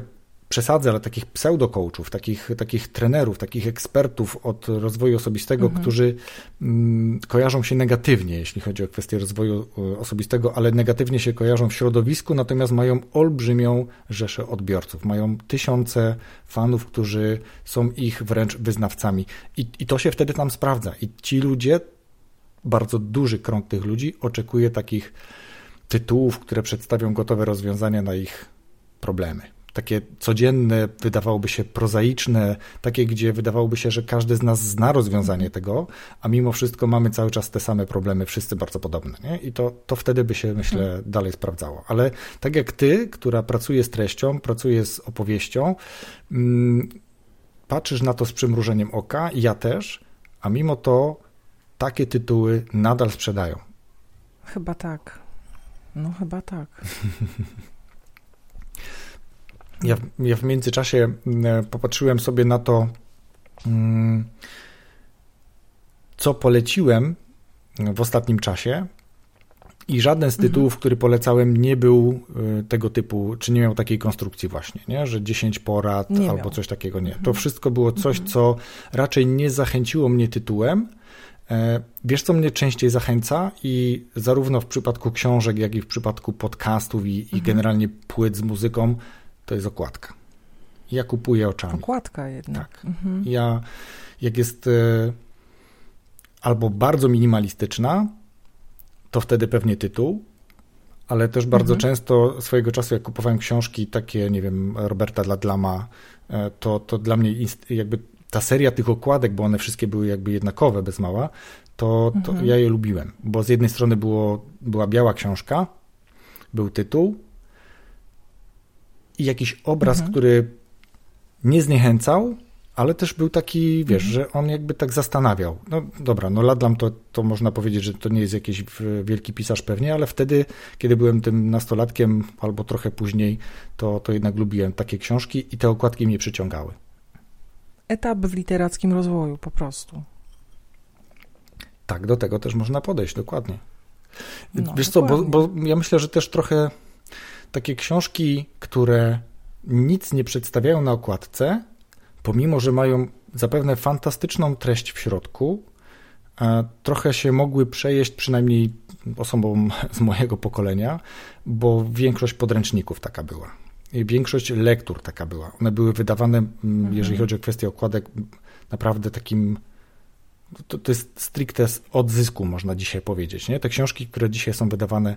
C: przesadzę, ale takich pseudo-coachów, takich, takich trenerów, takich ekspertów od rozwoju osobistego, mhm. którzy mm, kojarzą się negatywnie, jeśli chodzi o kwestię rozwoju e, osobistego, ale negatywnie się kojarzą w środowisku, natomiast mają olbrzymią rzeszę odbiorców. Mają tysiące fanów, którzy są ich wręcz wyznawcami. I, i to się wtedy tam sprawdza. I ci ludzie, bardzo duży krąg tych ludzi, oczekuje takich tytułów, które przedstawią gotowe rozwiązania na ich problemy. Takie codzienne, wydawałoby się prozaiczne, takie, gdzie wydawałoby się, że każdy z nas zna rozwiązanie tego, a mimo wszystko mamy cały czas te same problemy, wszyscy bardzo podobne. Nie? I to, to wtedy by się, myślę, hmm. dalej sprawdzało. Ale tak jak ty, która pracuje z treścią, pracuje z opowieścią, mm, patrzysz na to z przymrużeniem oka, ja też, a mimo to takie tytuły nadal sprzedają.
A: Chyba tak. No, chyba tak.
C: Ja, ja w międzyczasie popatrzyłem sobie na to, mm, co poleciłem w ostatnim czasie. I żaden z tytułów, mhm. który polecałem, nie był y, tego typu, czy nie miał takiej konstrukcji właśnie, nie? że 10 porad nie albo miał. coś takiego. Nie. To mhm. wszystko było coś, mhm. co raczej nie zachęciło mnie tytułem. E, wiesz, co mnie częściej zachęca i zarówno w przypadku książek, jak i w przypadku podcastów i, i generalnie płyt z muzyką, to jest okładka. Ja kupuję oczami.
A: Okładka jednak.
C: Tak. Mhm. Ja, jak jest e, albo bardzo minimalistyczna, to wtedy pewnie tytuł, ale też bardzo mhm. często swojego czasu, jak kupowałem książki takie, nie wiem, Roberta Ladlama, e, to, to dla mnie jakby ta seria tych okładek, bo one wszystkie były jakby jednakowe, bez mała, to, to mhm. ja je lubiłem, bo z jednej strony było, była biała książka, był tytuł, i jakiś obraz, mhm. który nie zniechęcał, ale też był taki, wiesz, mhm. że on jakby tak zastanawiał. No dobra, no Ladlam to, to można powiedzieć, że to nie jest jakiś wielki pisarz pewnie, ale wtedy, kiedy byłem tym nastolatkiem albo trochę później, to, to jednak lubiłem takie książki i te okładki mnie przyciągały.
A: Etap w literackim rozwoju po prostu.
C: Tak, do tego też można podejść, dokładnie. No, Wiesz co, bo, bo ja myślę, że też trochę takie książki, które nic nie przedstawiają na okładce, pomimo że mają zapewne fantastyczną treść w środku, trochę się mogły przejeść przynajmniej osobom z mojego pokolenia, bo większość podręczników taka była. I większość lektur taka była. One były wydawane, mhm. jeżeli chodzi o kwestię okładek, naprawdę takim to, to jest stricte z odzysku, można dzisiaj powiedzieć. Nie? Te książki, które dzisiaj są wydawane,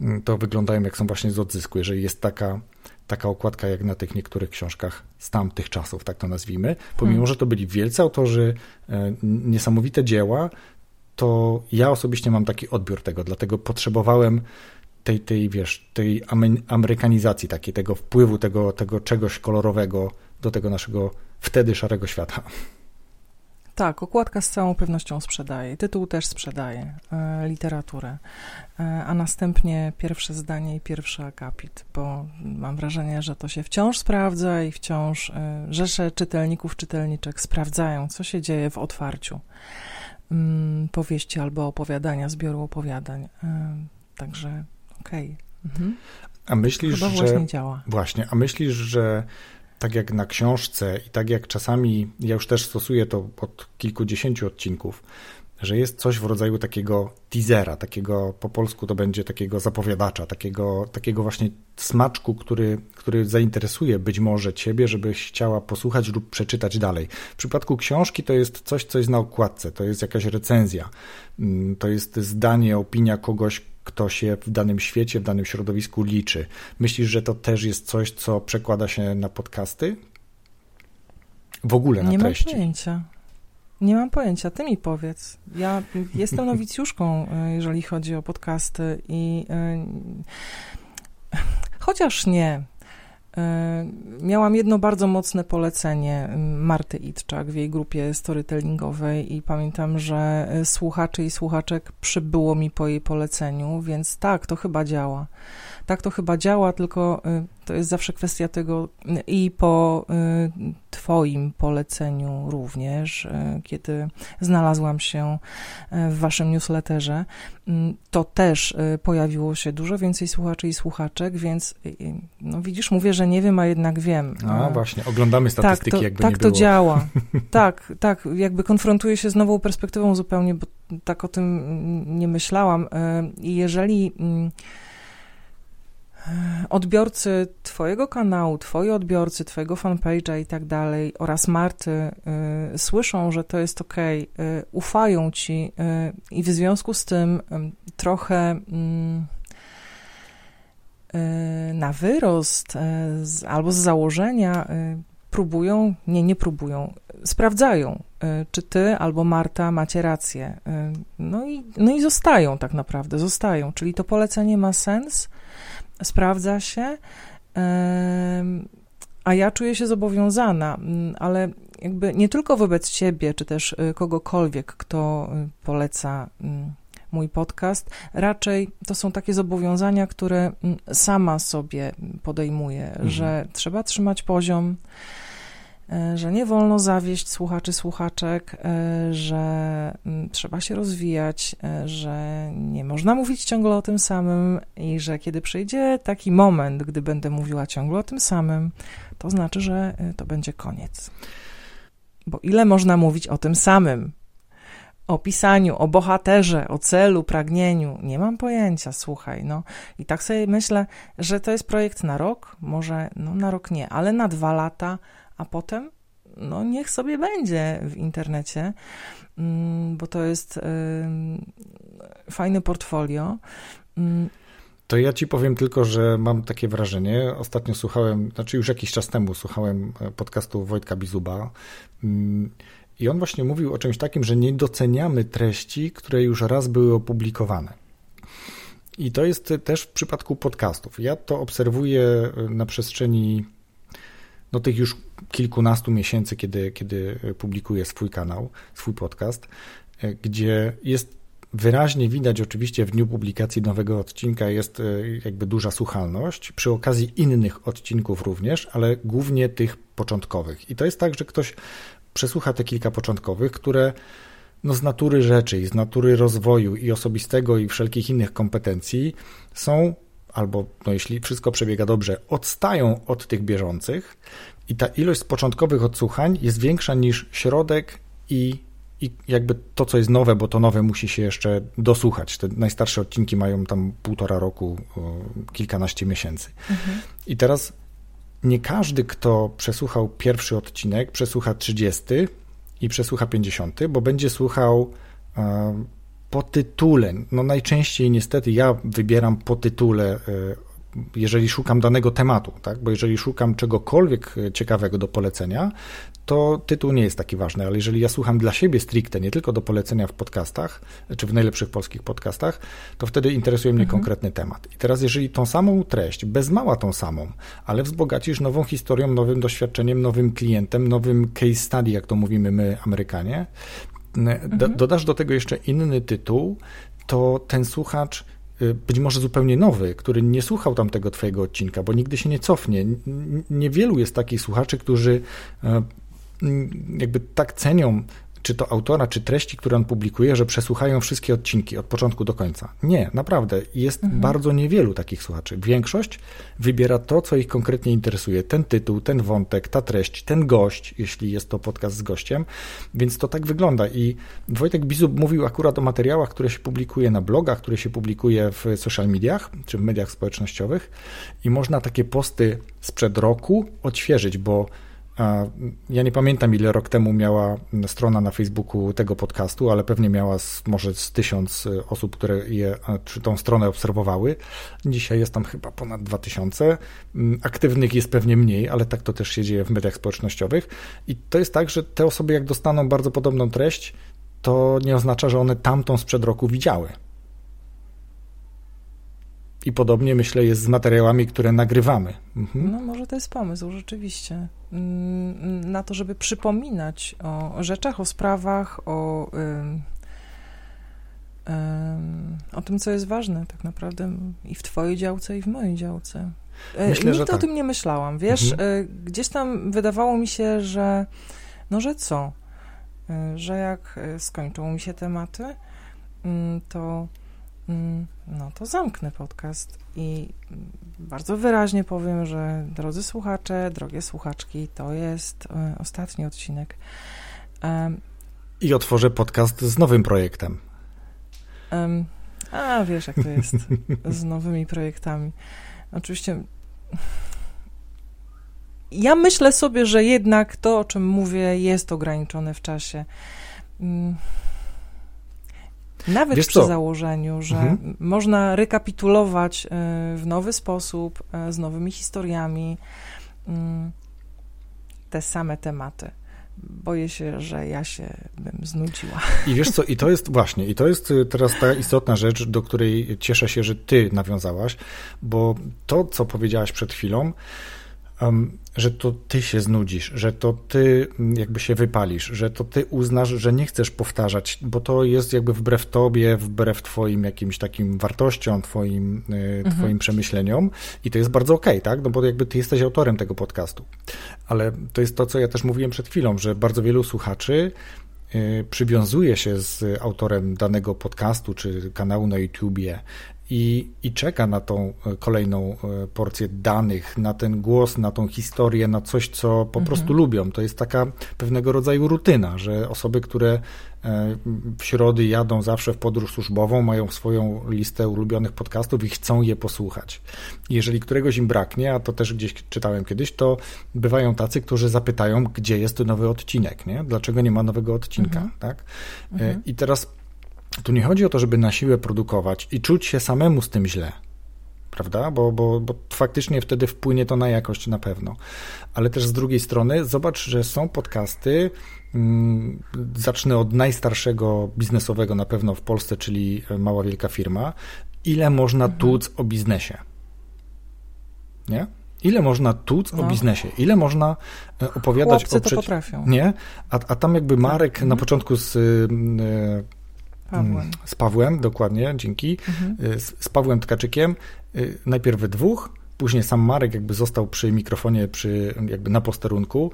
C: mm, to wyglądają jak są właśnie z odzysku. Jeżeli jest taka, taka okładka, jak na tych niektórych książkach z tamtych czasów, tak to nazwijmy, pomimo, hmm. że to byli wielcy autorzy, e, niesamowite dzieła, to ja osobiście mam taki odbiór tego, dlatego potrzebowałem tej, tej wiesz, tej amerykanizacji, takiej, tego wpływu, tego, tego czegoś kolorowego do tego naszego wtedy szarego świata.
A: Tak, okładka z całą pewnością sprzedaje, tytuł też sprzedaje, e, literaturę, e, a następnie pierwsze zdanie i pierwszy akapit, bo mam wrażenie, że to się wciąż sprawdza i wciąż e, rzesze czytelników, czytelniczek sprawdzają, co się dzieje w otwarciu. mm, powieści albo opowiadania, zbioru opowiadań. Także okej. Okay. Mhm.
C: A myślisz,
A: Chyba
C: że...
A: właśnie działa.
C: Właśnie, a myślisz, że tak jak na książce i tak jak czasami, ja już też stosuję to od kilkudziesięciu odcinków, że jest coś w rodzaju takiego teasera, takiego po polsku to będzie takiego zapowiadacza, takiego, takiego właśnie smaczku, który, który zainteresuje być może ciebie, żebyś chciała posłuchać lub przeczytać dalej. W przypadku książki to jest coś, co jest na okładce, to jest jakaś recenzja, mm, to jest zdanie, opinia kogoś, kto się w danym świecie, w danym środowisku liczy. Myślisz, że to też jest coś, co przekłada się na podcasty? W ogóle na
A: Nie
C: treści?
A: Nie mam pojęcia. Nie mam pojęcia, ty mi powiedz. Ja jestem nowicjuszką, e, jeżeli chodzi o podcasty i yy, chociaż nie. Yy, miałam jedno bardzo mocne polecenie Marty Itczak w jej grupie storytellingowej i pamiętam, że słuchaczy i słuchaczek przybyło mi po jej poleceniu, więc tak, to chyba działa. Tak to chyba działa, tylko to jest zawsze kwestia tego i po y, Twoim poleceniu również, y, kiedy znalazłam się y, w Waszym newsletterze, mm, to też pojawiło się dużo więcej słuchaczy i słuchaczek, więc no widzisz, mówię, że nie wiem, a jednak wiem.
C: A właśnie, oglądamy tak, statystyki,
A: tak, to,
C: jakby
A: tak to działa. tak, tak, jakby konfrontuję się z nową perspektywą zupełnie, bo tak o tym nie myślałam. I jeżeli mm, odbiorcy Twojego kanału, Twoi odbiorcy, Twojego fanpage'a i tak dalej oraz Marty y, słyszą, że to jest ok, y, ufają Ci y, i w związku z tym y, trochę mm, y, na wyrost y, z, albo z założenia próbują, nie, nie próbują, sprawdzają, czy ty albo Marta macie rację. No i, no i zostają tak naprawdę, zostają. Czyli to polecenie ma sens, sprawdza się, a ja czuję się zobowiązana, mm, ale jakby nie tylko wobec ciebie, czy też y, kogokolwiek, kto y, poleca mm, mój podcast, raczej to są takie zobowiązania, które mm, sama sobie podejmuję, mhm. że trzeba trzymać poziom, że nie wolno zawieść słuchaczy, słuchaczek, e, że mm, trzeba się rozwijać, e, że nie można mówić ciągle o tym samym i że kiedy przyjdzie taki moment, gdy będę mówiła ciągle o tym samym, to znaczy, że to będzie koniec. Bo ile można mówić o tym samym? O pisaniu, o bohaterze, o celu, pragnieniu. Nie mam pojęcia, słuchaj, no. I tak sobie myślę, że to jest projekt na rok, może no, na rok nie, ale na dwa lata, a potem no niech sobie będzie w internecie, mm, bo to jest fajne portfolio. Mm.
C: To ja ci powiem tylko, że mam takie wrażenie. Ostatnio słuchałem, znaczy już jakiś czas temu słuchałem e, podcastu Wojtka Bizuba. Mm, I on właśnie mówił o czymś takim, że nie doceniamy treści, które już raz były opublikowane. I to jest też w przypadku podcastów. Ja to obserwuję e, na przestrzeni no, tych już kilkunastu miesięcy, kiedy, kiedy publikuję swój kanał, swój podcast, e, gdzie jest wyraźnie widać oczywiście w dniu publikacji nowego odcinka jest e, jakby duża słuchalność, przy okazji innych odcinków również, ale głównie tych początkowych. I to jest tak, że ktoś przesłucha te kilka początkowych, które no z natury rzeczy i z natury rozwoju i osobistego i wszelkich innych kompetencji są albo no jeśli wszystko przebiega dobrze, odstają od tych bieżących i ta ilość z początkowych odsłuchań jest większa niż środek i, i jakby to, co jest nowe, bo to nowe musi się jeszcze dosłuchać. Te najstarsze odcinki mają tam półtora roku, kilkanaście miesięcy. Mhm. I teraz nie każdy, kto przesłuchał pierwszy odcinek, przesłucha 30 i przesłucha 50, bo będzie słuchał e, po tytule. No najczęściej niestety ja wybieram po tytule, e, jeżeli szukam danego tematu, tak? bo jeżeli szukam czegokolwiek e, ciekawego do polecenia, to tytuł nie jest taki ważny, ale jeżeli ja słucham dla siebie stricte, nie tylko do polecenia w podcastach, czy w najlepszych polskich podcastach, to wtedy interesuje mnie mhm. konkretny temat. I teraz, jeżeli tą samą treść, bez mała tą samą, ale wzbogacisz nową historią, nowym doświadczeniem, nowym klientem, nowym case study, jak to mówimy my, Amerykanie, mhm. dodasz do tego jeszcze inny tytuł, to ten słuchacz y, być może zupełnie nowy, który nie słuchał tamtego twojego odcinka, bo nigdy się nie cofnie. Niewielu jest takich słuchaczy, którzy e, jakby tak cenią czy to autora, czy treści, które on publikuje, że przesłuchają wszystkie odcinki od początku do końca. Nie, naprawdę. Jest mhm. bardzo niewielu takich słuchaczy. Większość wybiera to, co ich konkretnie interesuje. Ten tytuł, ten wątek, ta treść, ten gość, jeśli jest to podcast z gościem. Więc to tak wygląda. I Wojtek Bizub mówił akurat o materiałach, które się publikuje na blogach, które się publikuje w social mediach, czy w mediach społecznościowych. I można takie posty sprzed roku odświeżyć, bo ja nie pamiętam, ile rok temu miała strona na Facebooku tego podcastu, ale pewnie miała z, może z tysiąc e, osób, które je, czy tą stronę obserwowały. Dzisiaj jest tam chyba ponad dwa tysiące. Mm, aktywnych jest pewnie mniej, ale tak to też się dzieje w mediach społecznościowych. I to jest tak, że te osoby, jak dostaną bardzo podobną treść, to nie oznacza, że one tamtą sprzed roku widziały. I podobnie myślę jest z materiałami, które nagrywamy.
A: Mhm. No może to jest pomysł, rzeczywiście. Mm, na to, żeby przypominać o rzeczach, o sprawach, o, o tym, co jest ważne tak naprawdę i w twojej działce, i w mojej działce. E, myślę, Nigdy tak. o tym nie myślałam. Wiesz, mhm. E, gdzieś tam wydawało mi się, że no, że co? E, że jak skończą mi się tematy, mm, to Mm, no to zamknę podcast i bardzo wyraźnie powiem, że drodzy słuchacze, drogie słuchaczki, to jest e, ostatni odcinek.
C: I otworzę podcast z nowym projektem.
A: A wiesz, jak to jest z nowymi projektami. Oczywiście. Ja myślę sobie, że jednak to, o czym mówię, jest ograniczone w czasie. Nawet Wiesz przy co? założeniu, że mhm. można rekapitulować e, w nowy sposób, e, z nowymi historiami mm, te same tematy. Boję się, że ja się bym znudziła.
C: I wiesz co, i to jest właśnie, i to jest e, teraz ta istotna rzecz, do której cieszę się, że ty nawiązałaś, bo to, co powiedziałaś przed chwilą, że to ty się znudzisz, że to ty jakby się wypalisz, że to ty uznasz, że nie chcesz powtarzać, bo to jest jakby wbrew tobie, wbrew twoim jakimś takim wartościom, twoim, y, mhm. twoim przemyśleniom i to jest bardzo okej, okay, tak? No bo jakby ty jesteś autorem tego podcastu. Ale to jest to, co ja też mówiłem przed chwilą, że bardzo wielu słuchaczy y, przywiązuje się z autorem danego podcastu czy kanału na YouTubie, i, i czeka na tą e, kolejną e, porcję danych, na ten głos, na tą historię, na coś, co po mhm. prostu lubią. To jest taka pewnego rodzaju rutyna, że osoby, które e, w środy jadą zawsze w podróż służbową, mają swoją listę ulubionych podcastów i chcą je posłuchać. Jeżeli któregoś im braknie, a to też gdzieś czytałem kiedyś, to bywają tacy, którzy zapytają, gdzie jest nowy odcinek, nie? dlaczego nie ma nowego odcinka. Mhm. Tak? Mhm. I teraz tu nie chodzi o to, żeby na siłę produkować i czuć się samemu z tym źle, prawda? Bo, bo, bo faktycznie wtedy wpłynie to na jakość na pewno. Ale też z drugiej strony zobacz, że są podcasty. Hmm, zacznę od najstarszego biznesowego na pewno w Polsce, czyli Mała Wielka Firma. Ile można mhm. tłuc o biznesie? Nie? Ile można tłuc no. o biznesie? Ile można e, opowiadać
A: Chłopcy
C: o
A: przeci... to potrafią.
C: Nie? A, a tam jakby Marek tak. na mhm. początku z e,
A: Pawłem. Mm,
C: z Pawłem, dokładnie, dzięki. Mhm. Y, z, z Pawłem Tkaczykiem, y, najpierw we dwóch, później sam Marek jakby został przy mikrofonie, przy, jakby na posterunku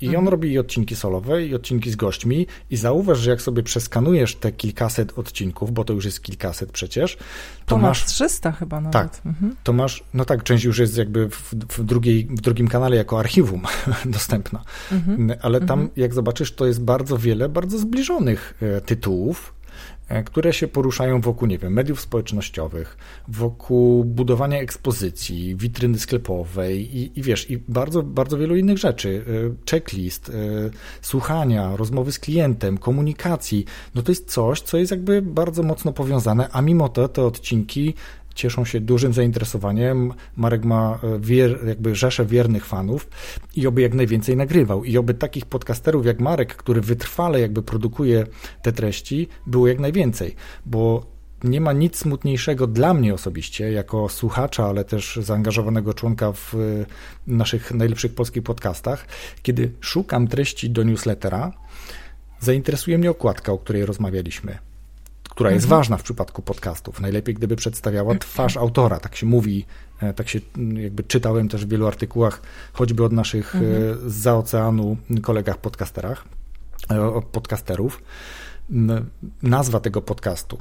C: i on mhm. robi i odcinki solowe, i odcinki z gośćmi i zauważ, że jak sobie przeskanujesz te kilkaset odcinków, bo to już jest kilkaset przecież,
A: to, to masz... 300 chyba nawet.
C: Tak, mhm. to masz, no tak, część już jest jakby w, w, drugiej, w drugim kanale jako archiwum dostępna, mhm. Ale tam mhm. jak zobaczysz, to jest bardzo wiele bardzo zbliżonych e, tytułów, które się poruszają wokół, nie wiem, mediów społecznościowych, wokół budowania ekspozycji, witryny sklepowej i, i wiesz, i bardzo, bardzo wielu innych rzeczy. E, checklist, e, słuchania, rozmowy z klientem, komunikacji. No to jest coś, co jest jakby bardzo mocno powiązane, a mimo to te odcinki cieszą się dużym zainteresowaniem. Marek ma e, wier, jakby rzeszę wiernych fanów i oby jak najwięcej nagrywał. I oby takich podcasterów jak Marek, który wytrwale jakby produkuje te treści, było jak najwięcej, bo nie ma nic smutniejszego dla mnie osobiście, jako słuchacza, ale też zaangażowanego członka w e, naszych najlepszych polskich podcastach, kiedy szukam treści do newslettera, zainteresuje mnie okładka, o której rozmawialiśmy która jest mhm. ważna w przypadku podcastów. Najlepiej, gdyby przedstawiała twarz autora. Tak się mówi, e, tak się jakby czytałem też w wielu artykułach, choćby od naszych e, mhm. za oceanu kolegach podcasterach. podcasterów, nazwa tego podcastu,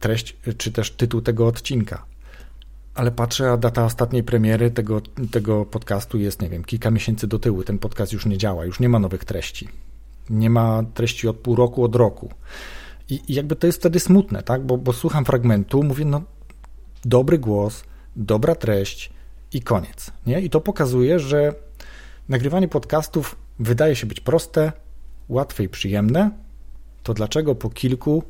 C: treść czy też tytuł tego odcinka. Ale patrzę, a data ostatniej premiery tego, tego podcastu jest, nie wiem, kilka miesięcy do tyłu. Ten podcast już nie działa, już nie ma nowych treści. Nie ma treści od pół roku, od roku. I, jakby to jest wtedy smutne, tak? Bo, bo słucham fragmentu, mówię, no dobry głos, dobra treść i koniec. Nie? I to pokazuje, że nagrywanie podcastów wydaje się być proste, łatwe i przyjemne. To dlaczego po kilku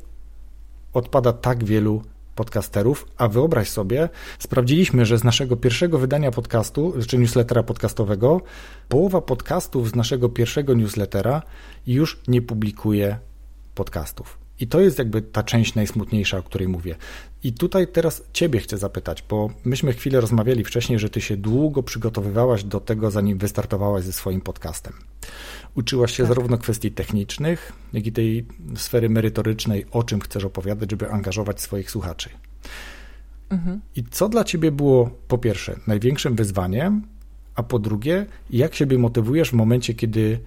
C: odpada tak wielu podcasterów, a wyobraź sobie, sprawdziliśmy, że z naszego pierwszego wydania podcastu, czy newslettera podcastowego, połowa podcastów z naszego pierwszego newslettera już nie publikuje podcastów. I to jest jakby ta część najsmutniejsza, o której mówię. I tutaj teraz Ciebie chcę zapytać, bo myśmy chwilę rozmawiali wcześniej, że Ty się długo przygotowywałaś do tego, zanim wystartowałaś ze swoim podcastem. Uczyłaś się tak. zarówno kwestii technicznych, jak i tej sfery merytorycznej, o czym chcesz opowiadać, żeby angażować swoich słuchaczy. Mhm. I co dla Ciebie było, po pierwsze, największym wyzwaniem, a po drugie, jak siebie motywujesz w momencie, kiedy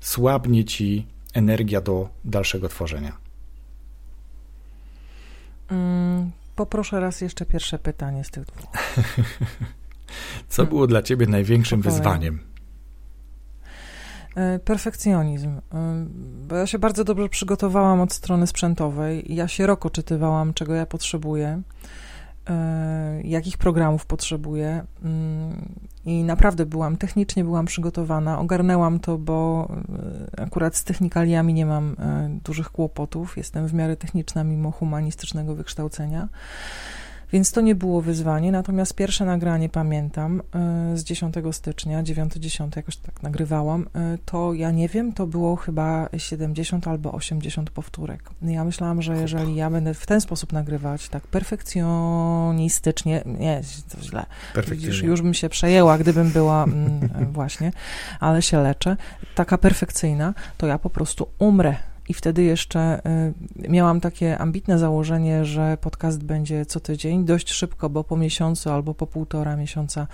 C: słabnie Ci energia do dalszego tworzenia?
A: Mm, poproszę raz jeszcze pierwsze pytanie z tych dwóch.
C: Co było dla ciebie największym wyzwaniem?
A: E, perfekcjonizm. E, bo ja się bardzo dobrze przygotowałam od strony sprzętowej. Ja się rok czytywałam, czego ja potrzebuję. E, jakich programów potrzebuję. Mm, I naprawdę byłam, technicznie byłam przygotowana, ogarnęłam to, bo e, akurat z technikaliami nie mam e, dużych kłopotów. Jestem w miarę techniczna, mimo humanistycznego wykształcenia. Więc to nie było wyzwanie, natomiast pierwsze nagranie pamiętam e, z 10 stycznia, 9-10, jakoś tak nagrywałam, e, to ja nie wiem, to było chyba 70 albo 80 powtórek. Ja myślałam, że jeżeli ja będę w ten sposób nagrywać, tak perfekcjonistycznie, nie, to źle, Widzisz, już bym się przejęła, gdybym była mm, właśnie, ale się leczę, taka perfekcyjna, to ja po prostu umrę i wtedy jeszcze y, miałam takie ambitne założenie, że podcast będzie co tydzień, dość szybko, bo po miesiącu albo po półtora miesiąca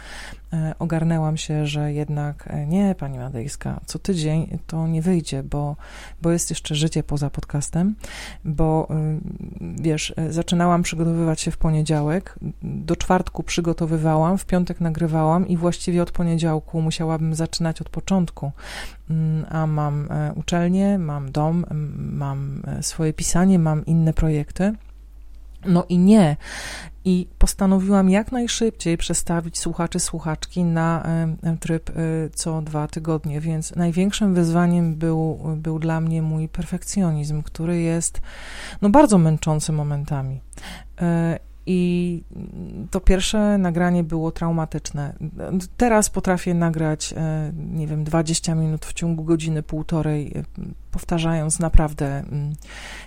A: ogarnęłam się, że jednak e, nie, pani Madejska, co tydzień to nie wyjdzie, bo, bo jest jeszcze życie poza podcastem, bo y, wiesz, e, zaczynałam przygotowywać się w poniedziałek, do czwartku przygotowywałam, w piątek nagrywałam i właściwie od poniedziałku musiałabym zaczynać od początku. Mm, a mam uczelnię, mam dom, mam swoje pisanie, mam inne projekty. No i nie. I postanowiłam jak najszybciej przestawić słuchaczy, słuchaczki na tryb e, co dwa tygodnie, więc największym wyzwaniem był, był dla mnie mój perfekcjonizm, który jest no, bardzo męczący momentami. I to pierwsze nagranie było traumatyczne. Teraz potrafię nagrać, e, nie wiem, 20 minut w ciągu godziny, półtorej, e, powtarzając naprawdę mm,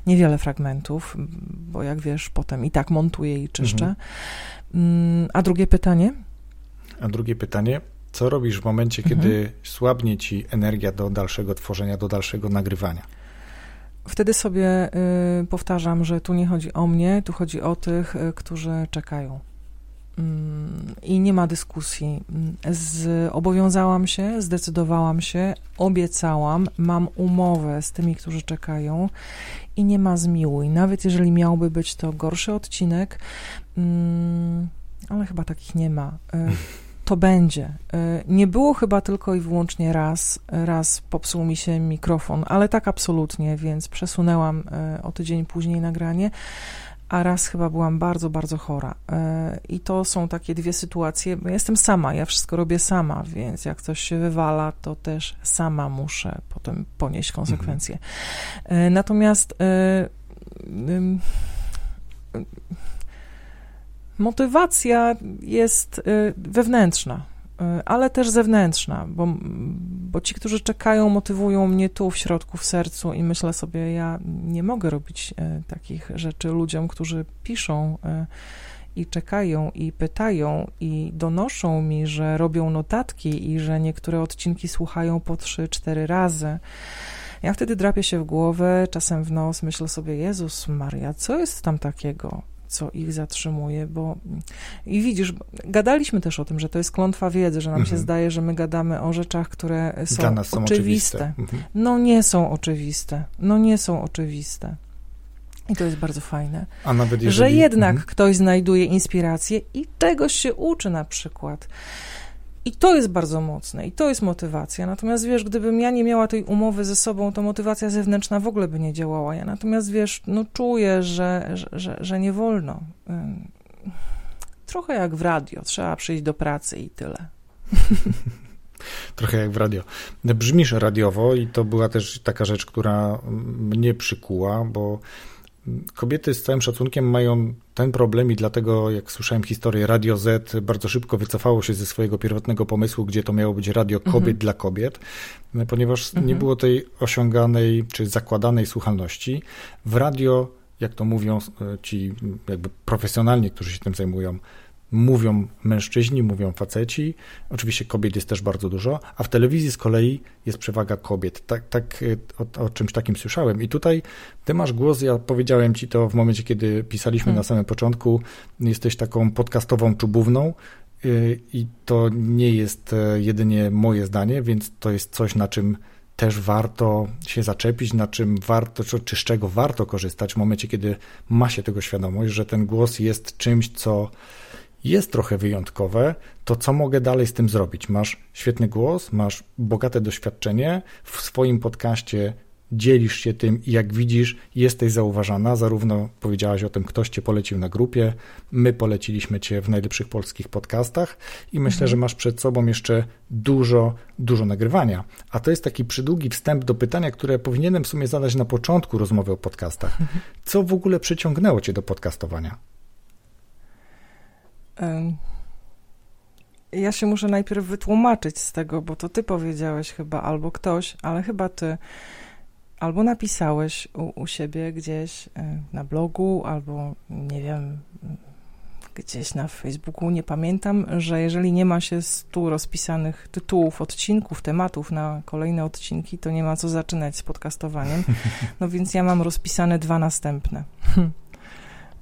A: niewiele fragmentów, bo jak wiesz, potem i tak montuję i czyszczę. Mhm. Mm, a drugie pytanie?
C: A drugie pytanie, co robisz w momencie, kiedy mhm. słabnie ci energia do dalszego tworzenia, do dalszego nagrywania?
A: Wtedy sobie y, powtarzam, że tu nie chodzi o mnie, tu chodzi o tych, y, którzy czekają. Mm, I nie ma dyskusji. Zobowiązałam się, zdecydowałam się, obiecałam, mam umowę z tymi, którzy czekają i nie ma zmiłuj. Nawet jeżeli miałby być to gorszy odcinek, mm, ale chyba takich nie ma. To będzie. E, nie było chyba tylko i wyłącznie raz, raz popsuł mi się mikrofon, ale tak absolutnie, więc przesunęłam e, o tydzień później nagranie, a raz chyba byłam bardzo, bardzo chora. E, I to są takie dwie sytuacje. Ja jestem sama, ja wszystko robię sama, więc jak coś się wywala, to też sama muszę potem ponieść konsekwencje. Mhm. Natomiast Motywacja jest y, wewnętrzna, y, ale też zewnętrzna, bo, bo ci, którzy czekają, motywują mnie tu w środku, w sercu i myślę sobie, ja nie mogę robić y, takich rzeczy ludziom, którzy piszą i czekają i pytają i donoszą mi, że robią notatki i że niektóre odcinki słuchają po trzy, cztery razy. Ja wtedy drapię się w głowę, czasem w nos, myślę sobie, Jezus Maria, co jest tam takiego? Co ich zatrzymuje, bo i widzisz, gadaliśmy też o tym, że to jest klątwa wiedzy, że nam mhm. się zdaje, że my gadamy o rzeczach, które są, są oczywiste. oczywiste. Mhm. No nie są oczywiste. No nie są oczywiste. I to jest bardzo fajne. Jeżeli... Że jednak mhm. ktoś znajduje inspirację i czegoś się uczy na przykład. I to jest bardzo mocne, i to jest motywacja. Natomiast wiesz, gdybym ja nie miała tej umowy ze sobą, to motywacja zewnętrzna w ogóle by nie działała. Ja natomiast wiesz, no czuję, że, że, że, że nie wolno. Trochę jak w radio, trzeba przyjść do pracy i tyle.
C: Trochę jak w radio. Brzmisz radiowo i to była też taka rzecz, która mnie przykuła, bo Kobiety z całym szacunkiem mają ten problem i dlatego, jak słyszałem historię, Radio Z bardzo szybko wycofało się ze swojego pierwotnego pomysłu, gdzie to miało być radio kobiet mhm. dla kobiet, ponieważ mhm. nie było tej osiąganej czy zakładanej słuchalności. W radio, jak to mówią e, ci jakby profesjonalni, którzy się tym zajmują, mówią mężczyźni, mówią faceci. Oczywiście kobiet jest też bardzo dużo, a w telewizji z kolei jest przewaga kobiet. Tak, tak o, o czymś takim słyszałem. I tutaj ty masz głos, ja powiedziałem ci to w momencie, kiedy pisaliśmy hmm. na samym początku. Jesteś taką podcastową czubówną. Y, I to nie jest e, jedynie moje zdanie, więc to jest coś, na czym też warto się zaczepić, na czym warto, czy z czego warto korzystać w momencie, kiedy ma się tego świadomość, że ten głos jest czymś, co jest trochę wyjątkowe, to co mogę dalej z tym zrobić? Masz świetny głos, masz bogate doświadczenie, w swoim podcaście dzielisz się tym i jak widzisz, jesteś zauważana. Zarówno powiedziałaś o tym, ktoś cię polecił na grupie, my poleciliśmy cię w najlepszych polskich podcastach i myślę, mhm. że masz przed sobą jeszcze dużo, dużo nagrywania. A to jest taki przydługi wstęp do pytania, które powinienem w sumie zadać na początku rozmowy o podcastach. Mhm. Co w ogóle przyciągnęło cię do podcastowania?
A: Ja się muszę najpierw wytłumaczyć z tego, bo to ty powiedziałeś chyba, albo ktoś, ale chyba ty, albo napisałeś u, u siebie gdzieś e, na blogu, albo nie wiem, gdzieś na Facebooku, nie pamiętam, że jeżeli nie ma się stu rozpisanych tytułów, odcinków, tematów na kolejne odcinki, to nie ma co zaczynać z podcastowaniem. No więc ja mam rozpisane dwa następne.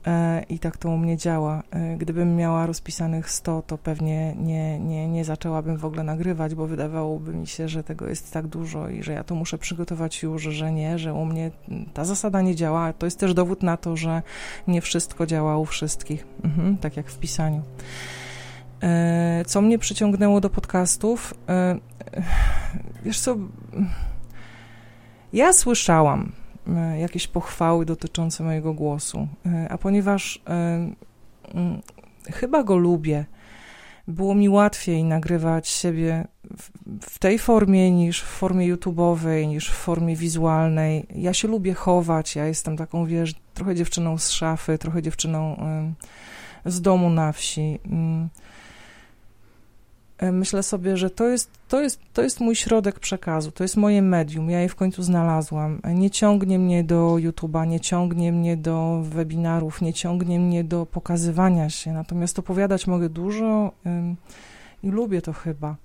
A: E, I tak to u mnie działa. E, gdybym miała rozpisanych 100, to pewnie nie, nie, nie zaczęłabym w ogóle nagrywać, bo wydawałoby mi się, że tego jest tak dużo i że ja to muszę przygotować już, że nie, że u mnie ta zasada nie działa. To jest też dowód na to, że nie wszystko działa u wszystkich, mhm, tak jak w pisaniu. E, co mnie przyciągnęło do podcastów? Wiesz co, ja słyszałam jakieś pochwały dotyczące mojego głosu. E, a ponieważ e, mm, chyba go lubię, było mi łatwiej nagrywać siebie w, tej formie niż w formie YouTube'owej, niż w formie wizualnej. Ja się lubię chować, ja jestem taką, wiesz, trochę dziewczyną z szafy, trochę dziewczyną z domu na wsi. E, myślę sobie, że to jest, to, jest, to jest mój środek przekazu, to jest moje medium, ja je w końcu znalazłam. Nie ciągnie mnie do YouTube'a, nie ciągnie mnie do webinarów, nie ciągnie mnie do pokazywania się, natomiast opowiadać mogę dużo i lubię to chyba.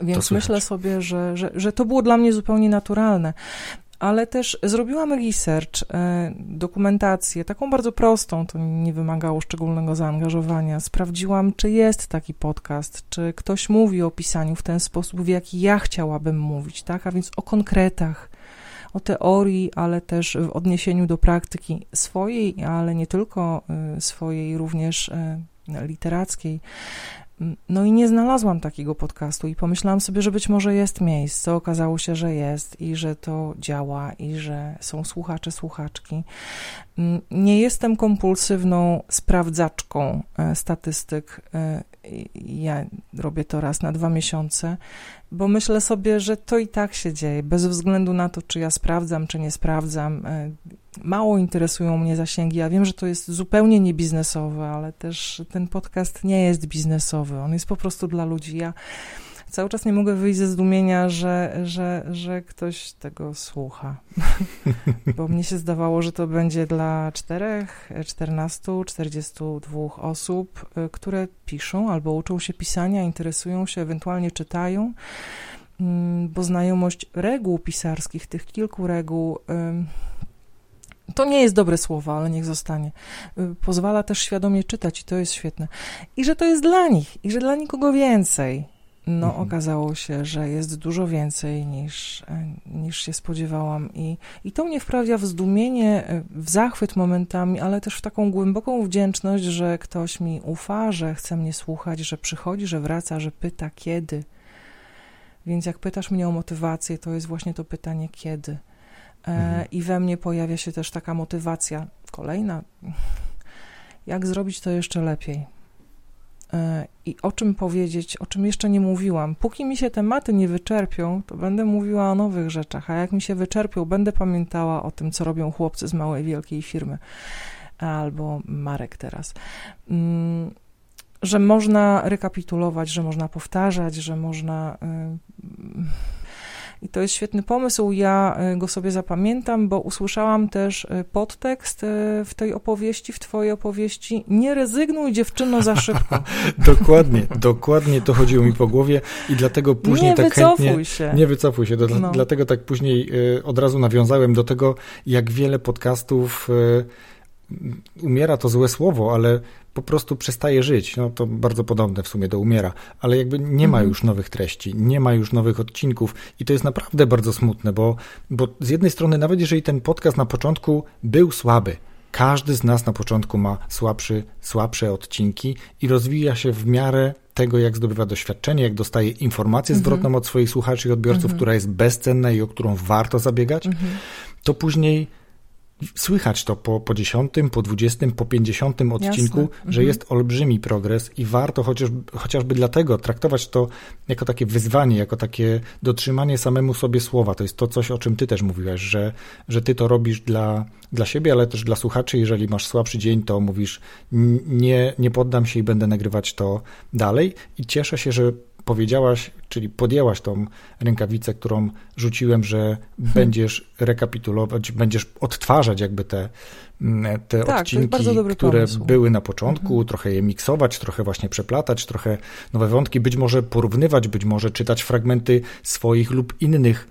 A: Więc myślę sobie, że, że, że to było dla mnie zupełnie naturalne ale też zrobiłam research, e, dokumentację, taką bardzo prostą, to nie wymagało szczególnego zaangażowania. Sprawdziłam, czy jest taki podcast, czy ktoś mówi o pisaniu w ten sposób, w jaki ja chciałabym mówić, tak? A więc o konkretach, o teorii, ale też w odniesieniu do praktyki swojej, ale nie tylko e, swojej, również e, literackiej. No i nie znalazłam takiego podcastu i pomyślałam sobie, że być może jest miejsce. Okazało się, że jest i że to działa i że są słuchacze, słuchaczki. Nie jestem kompulsywną sprawdzaczką e, statystyk. E, ja robię to raz na dwa miesiące, bo myślę sobie, że to i tak się dzieje, bez względu na to, czy ja sprawdzam, czy nie sprawdzam. E, mało interesują mnie zasięgi. Ja wiem, że to jest zupełnie niebiznesowe, ale też ten podcast nie jest biznesowy. On jest po prostu dla ludzi. Ja cały czas nie mogę wyjść ze zdumienia, że, że, że ktoś tego słucha. Bo mnie się zdawało, że to będzie dla czterech, czternastu, czterdziestu dwóch osób, y, które piszą albo uczą się pisania, interesują się, ewentualnie czytają, mm, bo znajomość reguł pisarskich, tych kilku reguł, To nie jest dobre słowo, ale niech zostanie. Y, pozwala też świadomie czytać i to jest świetne. I że to jest dla nich, i że dla nikogo więcej. No, mhm. okazało się, że jest dużo więcej niż, e, niż się spodziewałam. I, I to mnie wprawia w zdumienie, e, w zachwyt momentami, ale też w taką głęboką wdzięczność, że ktoś mi ufa, że chce mnie słuchać, że przychodzi, że wraca, że pyta kiedy. Więc jak pytasz mnie o motywację, to jest właśnie to pytanie kiedy. E, mhm. I we mnie pojawia się też taka motywacja kolejna. Jak zrobić to jeszcze lepiej? E, I o czym powiedzieć, o czym jeszcze nie mówiłam. Póki mi się tematy nie wyczerpią, to będę mówiła o nowych rzeczach, a jak mi się wyczerpią, będę pamiętała o tym, co robią chłopcy z małej, wielkiej firmy albo Marek teraz. Mm, że można rekapitulować, że można powtarzać, że można. I to jest świetny pomysł. Ja y, go sobie zapamiętam, bo usłyszałam też y, podtekst w tej opowieści, w Twojej opowieści. Nie rezygnuj, dziewczyno, za szybko.
C: dokładnie, dokładnie to chodziło mi po głowie i dlatego później
A: nie
C: tak
A: wycofuj
C: chętnie.
A: Się.
C: Nie wycofuj się. Do, no. Dlatego tak później od razu nawiązałem do tego, jak wiele podcastów umiera to złe słowo, ale po prostu przestaje żyć. No to bardzo podobne w sumie do umiera, ale jakby nie ma mhm. już nowych treści, nie ma już nowych odcinków i to jest naprawdę bardzo smutne, bo, bo z jednej strony, nawet jeżeli ten podcast na początku był słaby, każdy z nas na początku ma słabszy, słabsze odcinki i rozwija się w miarę tego, jak zdobywa doświadczenie, jak dostaje informację mhm. zwrotną od swoich słuchaczy i odbiorców, mhm. która jest bezcenna i o którą warto zabiegać, to później Słychać to po, po 10, po 20, po 50 odcinku, Jasne. że mhm. jest olbrzymi progres i warto chociaż, chociażby dlatego traktować to jako takie wyzwanie, jako takie dotrzymanie samemu sobie słowa. To jest to coś, o czym ty też mówiłaś, że, że ty to robisz dla, dla siebie, ale też dla słuchaczy. Jeżeli masz słabszy dzień, to mówisz nie, nie poddam się i będę nagrywać to dalej. I cieszę się, że powiedziałaś, czyli podjęłaś tą rękawicę, którą rzuciłem, że hmm. będziesz rekapitulować, będziesz odtwarzać jakby te, mm, te tak, odcinki, które
A: pomysł.
C: były na początku, mhm. trochę je miksować, trochę właśnie przeplatać, trochę nowe wątki, być może porównywać, być może czytać fragmenty swoich lub innych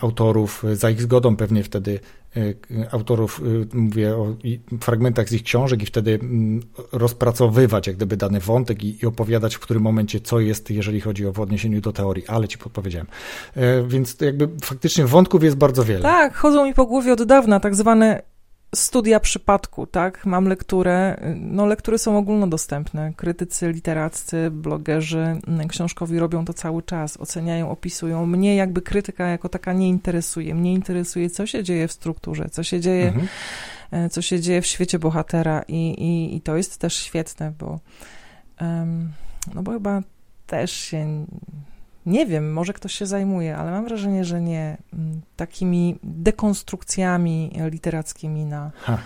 C: autorów, za ich zgodą pewnie wtedy E, autorów, e, mówię o fragmentach z ich książek i wtedy mm, rozpracowywać jak gdyby dany wątek i, i opowiadać w którym momencie co jest, jeżeli chodzi o w odniesieniu do teorii, ale ci podpowiedziałem. E, więc jakby faktycznie wątków jest bardzo wiele.
A: Tak, chodzą mi po głowie od dawna tak zwane studia przypadku, tak? Mam lekturę, no lektury są ogólnodostępne. Krytycy literaccy, blogerzy mm, książkowi robią to cały czas, oceniają, opisują. Mnie jakby krytyka jako taka nie interesuje. Mnie interesuje, co się dzieje w strukturze, co się dzieje, mhm. E, co się dzieje w świecie bohatera i, i, i to jest też świetne, bo um, no bo chyba też się nie wiem, może ktoś się zajmuje, ale mam wrażenie, że nie. Mm, takimi dekonstrukcjami literackimi na. Ha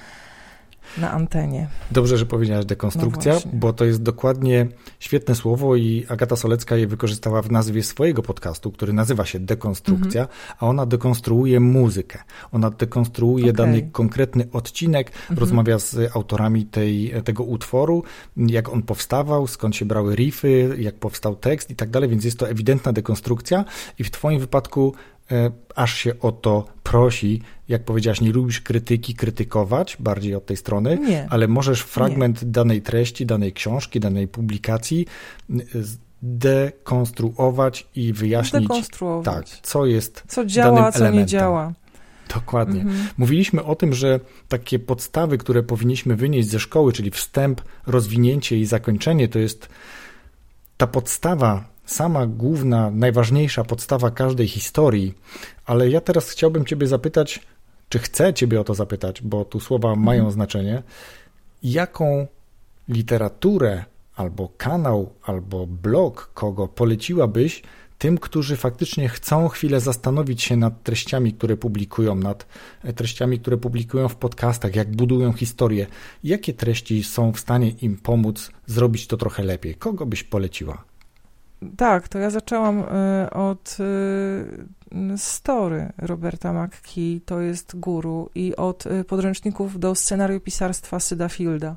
A: na antenie.
C: Dobrze, że powiedziałaś dekonstrukcja, no bo to jest dokładnie świetne słowo i Agata Solecka je wykorzystała w nazwie swojego podcastu, który nazywa się Dekonstrukcja, mhm. a ona dekonstruuje muzykę. Ona dekonstruuje okay. dany konkretny odcinek, mhm. rozmawia z autorami tej, tego utworu, jak on powstawał, skąd się brały riffy, jak powstał tekst i tak dalej, więc jest to ewidentna dekonstrukcja i w twoim wypadku aż się o to prosi. Jak powiedziałaś, nie lubisz krytyki, krytykować bardziej od tej strony,
A: nie.
C: ale możesz fragment nie. danej treści, danej książki, danej publikacji dekonstruować i wyjaśnić, tak, co jest
A: co działa,
C: co
A: nie działa.
C: Dokładnie. Mhm. Mówiliśmy o tym, że takie podstawy, które powinniśmy wynieść ze szkoły, czyli wstęp, rozwinięcie i zakończenie, to jest ta podstawa sama główna, najważniejsza podstawa każdej historii, ale ja teraz chciałbym Ciebie zapytać, czy chcę Ciebie o to zapytać, bo tu słowa mhm. mają znaczenie, jaką literaturę albo kanał, albo blog, kogo poleciłabyś tym, którzy faktycznie chcą chwilę zastanowić się nad treściami, które publikują, nad treściami, które publikują w podcastach, jak budują historię, jakie treści są w stanie im pomóc zrobić to trochę lepiej? Kogo byś poleciła?
A: Tak, to ja zaczęłam y, od y, story Roberta McKee, to jest guru, i od y, podręczników do scenariopisarstwa Syda Fielda,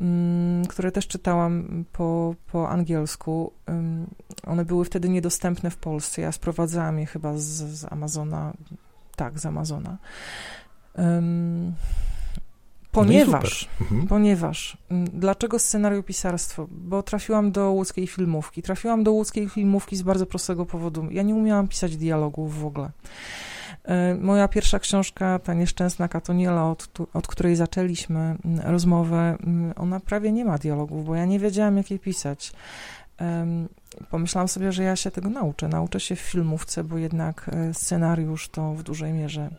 A: mm, które też czytałam po, po angielsku. One były wtedy niedostępne w Polsce. Ja sprowadzałam je chyba z, z Amazona. Tak, z Amazona.
C: No
A: ponieważ,
C: Mhm.
A: ponieważ, dlaczego scenariopisarstwo? Bo trafiłam do łódzkiej filmówki. Trafiłam do łódzkiej filmówki z bardzo prostego powodu. Ja nie umiałam pisać dialogów w ogóle. E, Moja pierwsza książka, ta nieszczęsna Katoniela, od, od której zaczęliśmy rozmowę, ona prawie nie ma dialogów, bo ja nie wiedziałam, jak jej pisać. Pomyślałam sobie, że ja się tego nauczę. Nauczę się w filmówce, bo jednak e, scenariusz to w dużej mierze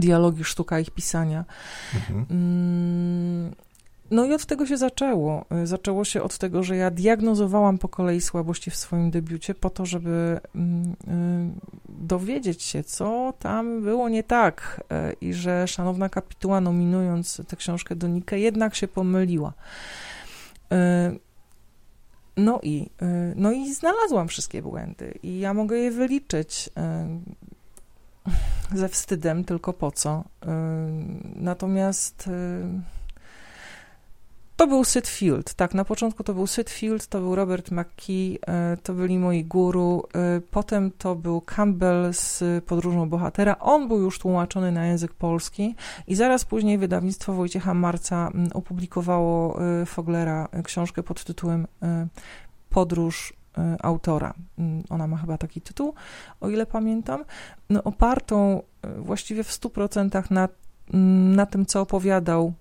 A: dialogi, sztuka ich pisania.
C: Mhm.
A: Mm, No i od tego się zaczęło. Y, Zaczęło się od tego, że ja diagnozowałam po kolei słabości w swoim debiucie po to, żeby mm, y, dowiedzieć się, co tam było nie tak y, i że szanowna kapituła nominując tę książkę do Nike jednak się pomyliła. No i, no i znalazłam wszystkie błędy i ja mogę je wyliczyć ze wstydem, tylko po co. Y, Natomiast y, to był Sid Field, tak, na początku to był Sid Field, to był Robert McKee, y, to byli moi guru, potem to był Campbell z Podróżą Bohatera, on był już tłumaczony na język polski i zaraz później wydawnictwo Wojciecha Marca mm, opublikowało Foglera książkę pod tytułem Podróż autora. Mm, Ona ma chyba taki tytuł, o ile pamiętam, no, opartą y, właściwie w 100% na, mm, na tym, co opowiadał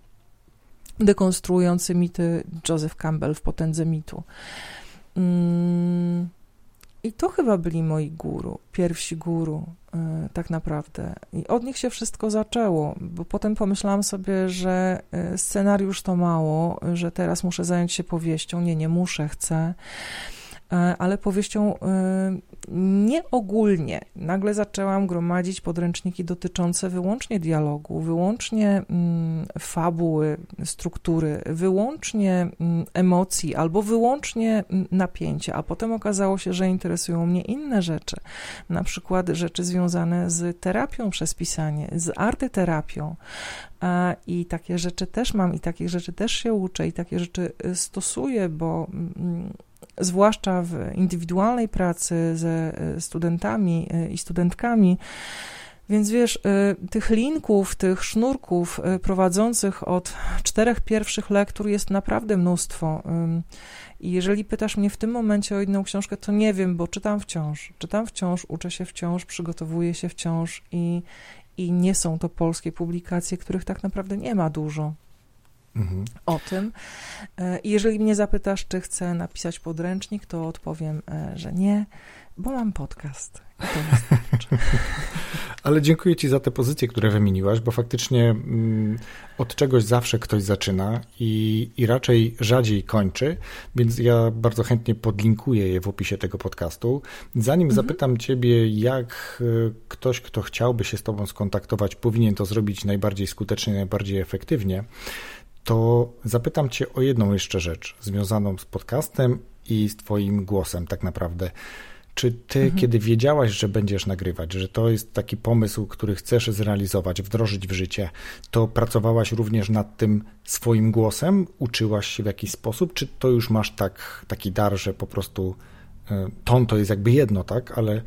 A: dekonstruujący mity Joseph Campbell w potędze mitu. Mm, I to chyba byli moi guru, pierwsi guru, y, tak naprawdę. I od nich się wszystko zaczęło, bo potem pomyślałam sobie, że scenariusz to mało, że teraz muszę zająć się powieścią. Nie, nie muszę, chcę. E, Ale powieścią y, nie ogólnie. Nagle zaczęłam gromadzić podręczniki dotyczące wyłącznie dialogu, wyłącznie mm, fabuły, struktury, wyłącznie mm, emocji albo wyłącznie mm, napięcia, a potem okazało się, że interesują mnie inne rzeczy, na przykład rzeczy związane z terapią przez pisanie, z artyterapią. A, I takie rzeczy też mam, i takich rzeczy też się uczę, i takie rzeczy y, stosuję, bo zwłaszcza w indywidualnej pracy ze e, studentami e, i studentkami. Więc wiesz, e, tych linków, tych sznurków prowadzących od czterech pierwszych lektur jest naprawdę mnóstwo. I jeżeli pytasz mnie w tym momencie o jedną książkę, to nie wiem, bo czytam wciąż. Czytam wciąż, uczę się wciąż, przygotowuję się wciąż i, i nie są to polskie publikacje, których tak naprawdę nie ma dużo
C: Mhm.
A: o tym. E, jeżeli mnie zapytasz, czy chcę napisać podręcznik, to odpowiem, e, że nie, bo mam podcast. I to wystarczy.
C: Ale dziękuję Ci za te pozycje, które wymieniłaś, bo faktycznie mm, od czegoś zawsze ktoś zaczyna i, i raczej rzadziej kończy, więc ja bardzo chętnie podlinkuję je w opisie tego podcastu. Zanim
A: Mhm.
C: zapytam Ciebie, jak y, ktoś, kto chciałby się z Tobą skontaktować, powinien to zrobić najbardziej skutecznie, najbardziej efektywnie, to zapytam Cię o jedną jeszcze rzecz związaną z podcastem i z Twoim głosem, tak naprawdę. Czy ty,
A: Mhm.
C: kiedy wiedziałaś, że będziesz nagrywać, że to jest taki pomysł, który chcesz zrealizować, wdrożyć w życie, to pracowałaś również nad tym swoim głosem? Uczyłaś się w jakiś sposób? Czy to już masz tak, taki dar, że po prostu e, ton to jest jakby jedno, tak? Ale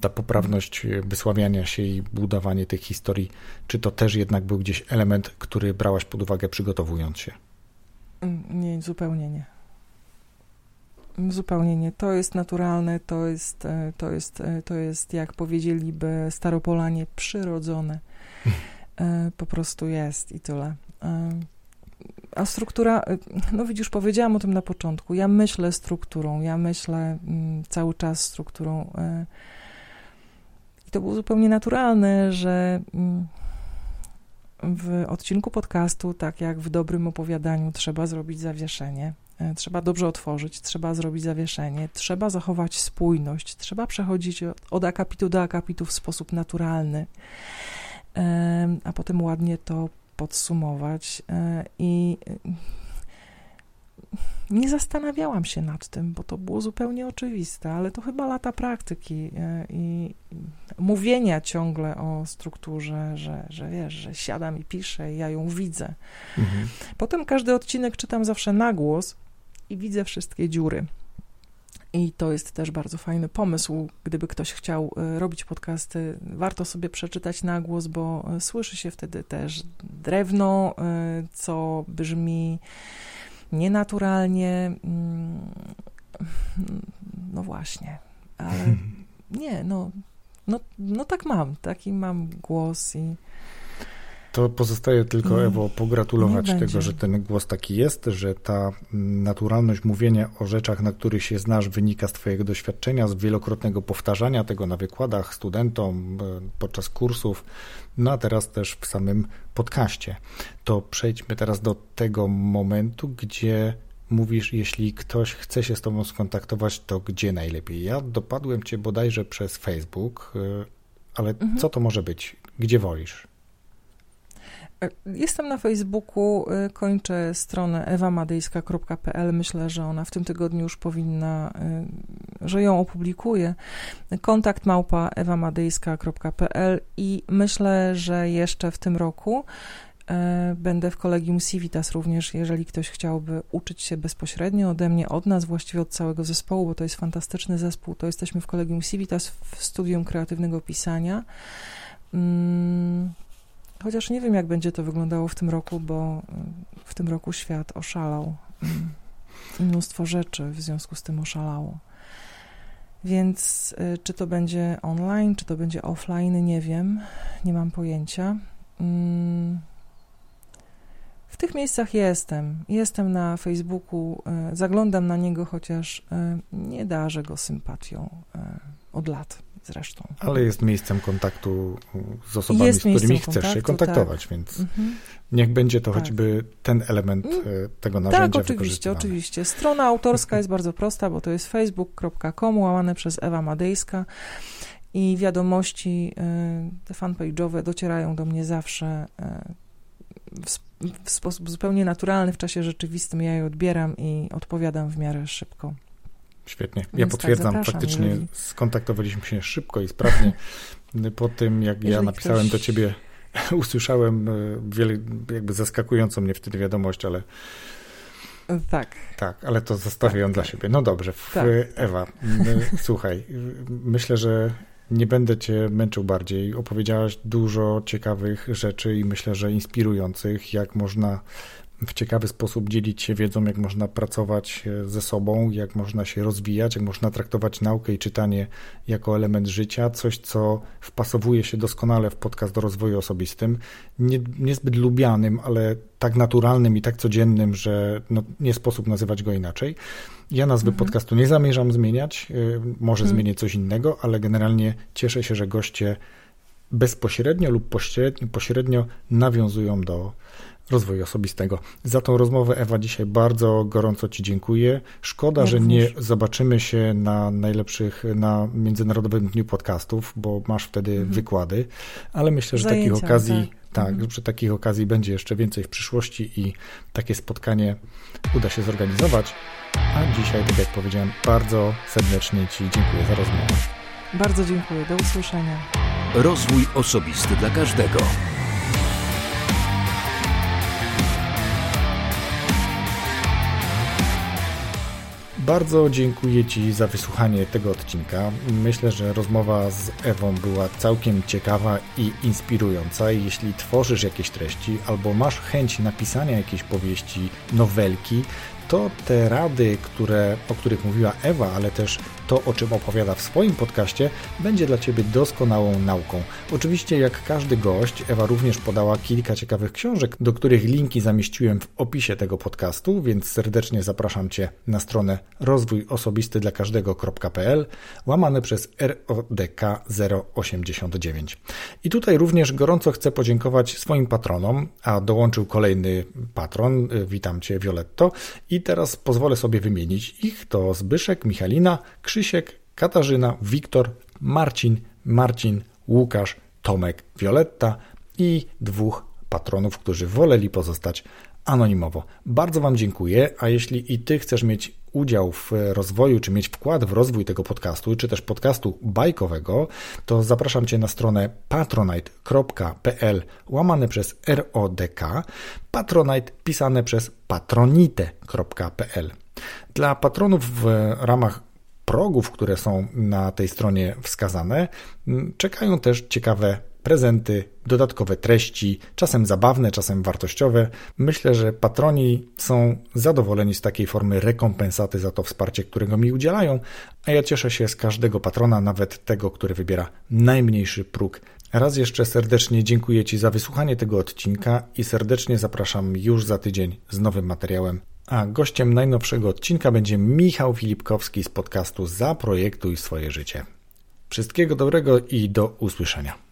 C: ta poprawność e, wysławiania się i budowanie tych historii, czy to też jednak był gdzieś element, który brałaś pod uwagę przygotowując się?
A: Mm, Nie, zupełnie nie. Zupełnie nie. To jest naturalne, to jest, e, to jest, e, to jest jak powiedzieliby staropolanie, przyrodzone. Po prostu jest i tyle. A struktura, no widzisz, powiedziałam o tym na początku. Ja myślę strukturą, ja myślę mm, cały czas strukturą. To było zupełnie naturalne, że mm, w odcinku podcastu, tak jak w dobrym opowiadaniu, trzeba zrobić zawieszenie. E, Trzeba dobrze otworzyć, trzeba zrobić zawieszenie, trzeba zachować spójność, trzeba przechodzić od, akapitu do akapitu w sposób naturalny, Em, a potem ładnie to podsumować. E, I e, nie zastanawiałam się nad tym, bo to było zupełnie oczywiste, ale to chyba lata praktyki e, i mówienia ciągle o strukturze, że, że wiesz, że siadam i piszę i ja ją widzę.
C: Mhm.
A: Potem każdy odcinek czytam zawsze na głos i widzę wszystkie dziury. I to jest też bardzo fajny pomysł. Gdyby ktoś chciał e, robić podcasty, warto sobie przeczytać na głos, bo e, słyszy się wtedy też drewno, co brzmi nienaturalnie. Mm, no właśnie, ale nie, no, no, no tak mam, taki mam głos i
C: to pozostaje tylko, nie, Ewo, pogratulować tego, że ten głos taki jest, że ta naturalność mówienia o rzeczach, na których się znasz, wynika z Twojego doświadczenia, z wielokrotnego powtarzania tego na wykładach studentom, e, podczas kursów, no a teraz też w samym podcaście. To przejdźmy teraz do tego momentu, gdzie mówisz, jeśli ktoś chce się z Tobą skontaktować, to gdzie najlepiej? Ja dopadłem Cię bodajże przez Facebook, e, ale mhm. co to może być? Gdzie wolisz?
A: Jestem na Facebooku, y, kończę stronę ewamadejska.pl. Myślę, że ona w tym tygodniu już powinna, y, że ją opublikuję. Kontakt małpa ewamadejska.pl i myślę, że jeszcze w tym roku y, Będę w kolegium Civitas również, jeżeli ktoś chciałby uczyć się bezpośrednio ode mnie, od nas, właściwie od całego zespołu, bo to jest fantastyczny zespół. To jesteśmy w kolegium Civitas w studium kreatywnego pisania. Chociaż nie wiem, jak będzie to wyglądało w tym roku, bo y, w tym roku świat oszalał. I mnóstwo rzeczy w związku z tym oszalało. Więc y, czy to będzie online, czy to będzie offline, nie wiem. Nie mam pojęcia. Mm. W tych miejscach jestem. Jestem na Facebooku, y, zaglądam na niego, chociaż nie darzę go sympatią od lat zresztą.
C: Ale jest miejscem kontaktu z osobami, jest z którymi chcesz kontaktu, się kontaktować, tak. więc mhm. niech będzie to tak. choćby ten element mm. e, tego narzędzia
A: Tak, oczywiście, oczywiście. Strona autorska jest bardzo prosta, bo to jest facebook.com łamane przez Ewa Madejska i wiadomości, e, te fanpage'owe docierają do mnie zawsze e, w sposób zupełnie naturalny, w czasie rzeczywistym. Ja je odbieram i odpowiadam w miarę szybko.
C: Świetnie. Ja Więc tak, potwierdzam, tak, faktycznie jeżeli... skontaktowaliśmy się szybko i sprawnie. Po tym, jak jeżeli ja napisałem ktoś... do ciebie, usłyszałem e, wiele, jakby zaskakującą mnie wtedy wiadomość, ale
A: tak.
C: Tak, ale to zostawię ją tak, dla siebie. No dobrze, tak. Ewa, słuchaj, myślę, że nie będę cię męczył bardziej. Opowiedziałaś dużo ciekawych rzeczy i myślę, że inspirujących, jak można w ciekawy sposób dzielić się wiedzą, jak można pracować e, ze sobą, jak można się rozwijać, jak można traktować naukę i czytanie jako element życia, coś, co wpasowuje się doskonale w podcast o rozwoju osobistym, nie, niezbyt lubianym, ale tak naturalnym i tak codziennym, że no, nie sposób nazywać go inaczej. Ja nazwy mhm. podcastu nie zamierzam zmieniać, e, może mhm. zmienię coś innego, ale generalnie cieszę się, że goście bezpośrednio lub pośrednio, pośrednio nawiązują do rozwoju osobistego. Za tą rozmowę, Ewa, dzisiaj bardzo gorąco Ci dziękuję. Szkoda, że nie zobaczymy się na najlepszych, na Międzynarodowym Dniu Podcastów, bo masz wtedy mhm. wykłady, ale myślę, że Zajęcia, takich okazji, tak, tak mhm. że takich okazji będzie jeszcze więcej w przyszłości i takie spotkanie uda się zorganizować. A dzisiaj, tak jak powiedziałem, bardzo serdecznie Ci dziękuję za rozmowę.
A: Bardzo dziękuję. Do usłyszenia.
B: Rozwój osobisty dla każdego.
C: Bardzo dziękuję Ci za wysłuchanie tego odcinka. Myślę, że rozmowa z Ewą była całkiem ciekawa i inspirująca. Jeśli tworzysz jakieś treści albo masz chęć napisania jakiejś powieści, nowelki, to te rady, które, o których mówiła Ewa, ale też to, o czym opowiada w swoim podcaście, będzie dla Ciebie doskonałą nauką. Oczywiście, jak każdy gość, Ewa również podała kilka ciekawych książek, do których linki zamieściłem w opisie tego podcastu, więc serdecznie zapraszam Cię na stronę rozwój osobisty dla każdego.pl łamane przez RODK 089. I tutaj również gorąco chcę podziękować swoim patronom, a dołączył kolejny patron, witam Cię Violetto i teraz pozwolę sobie wymienić ich, to Zbyszek, Michalina, Krzysiek, Katarzyna, Wiktor, Marcin, Marcin, Łukasz, Tomek, Wioletta i dwóch patronów, którzy woleli pozostać anonimowo. Bardzo Wam dziękuję, a jeśli i Ty chcesz mieć udział w rozwoju, czy mieć wkład w rozwój tego podcastu, czy też podcastu bajkowego, to zapraszam Cię na stronę patronite.pl łamane przez RODK, patronite pisane przez patronite.pl. Dla patronów w ramach progów, które są na tej stronie wskazane, czekają też ciekawe prezenty, dodatkowe treści, czasem zabawne, czasem wartościowe. Myślę, że patroni są zadowoleni z takiej formy rekompensaty za to wsparcie, którego mi udzielają, a ja cieszę się z każdego patrona, nawet tego, który wybiera najmniejszy próg. Raz jeszcze serdecznie dziękuję Ci za wysłuchanie tego odcinka i serdecznie zapraszam już za tydzień z nowym materiałem. A gościem najnowszego odcinka będzie Michał Filipkowski z podcastu Zaprojektuj swoje życie. Wszystkiego dobrego i do usłyszenia.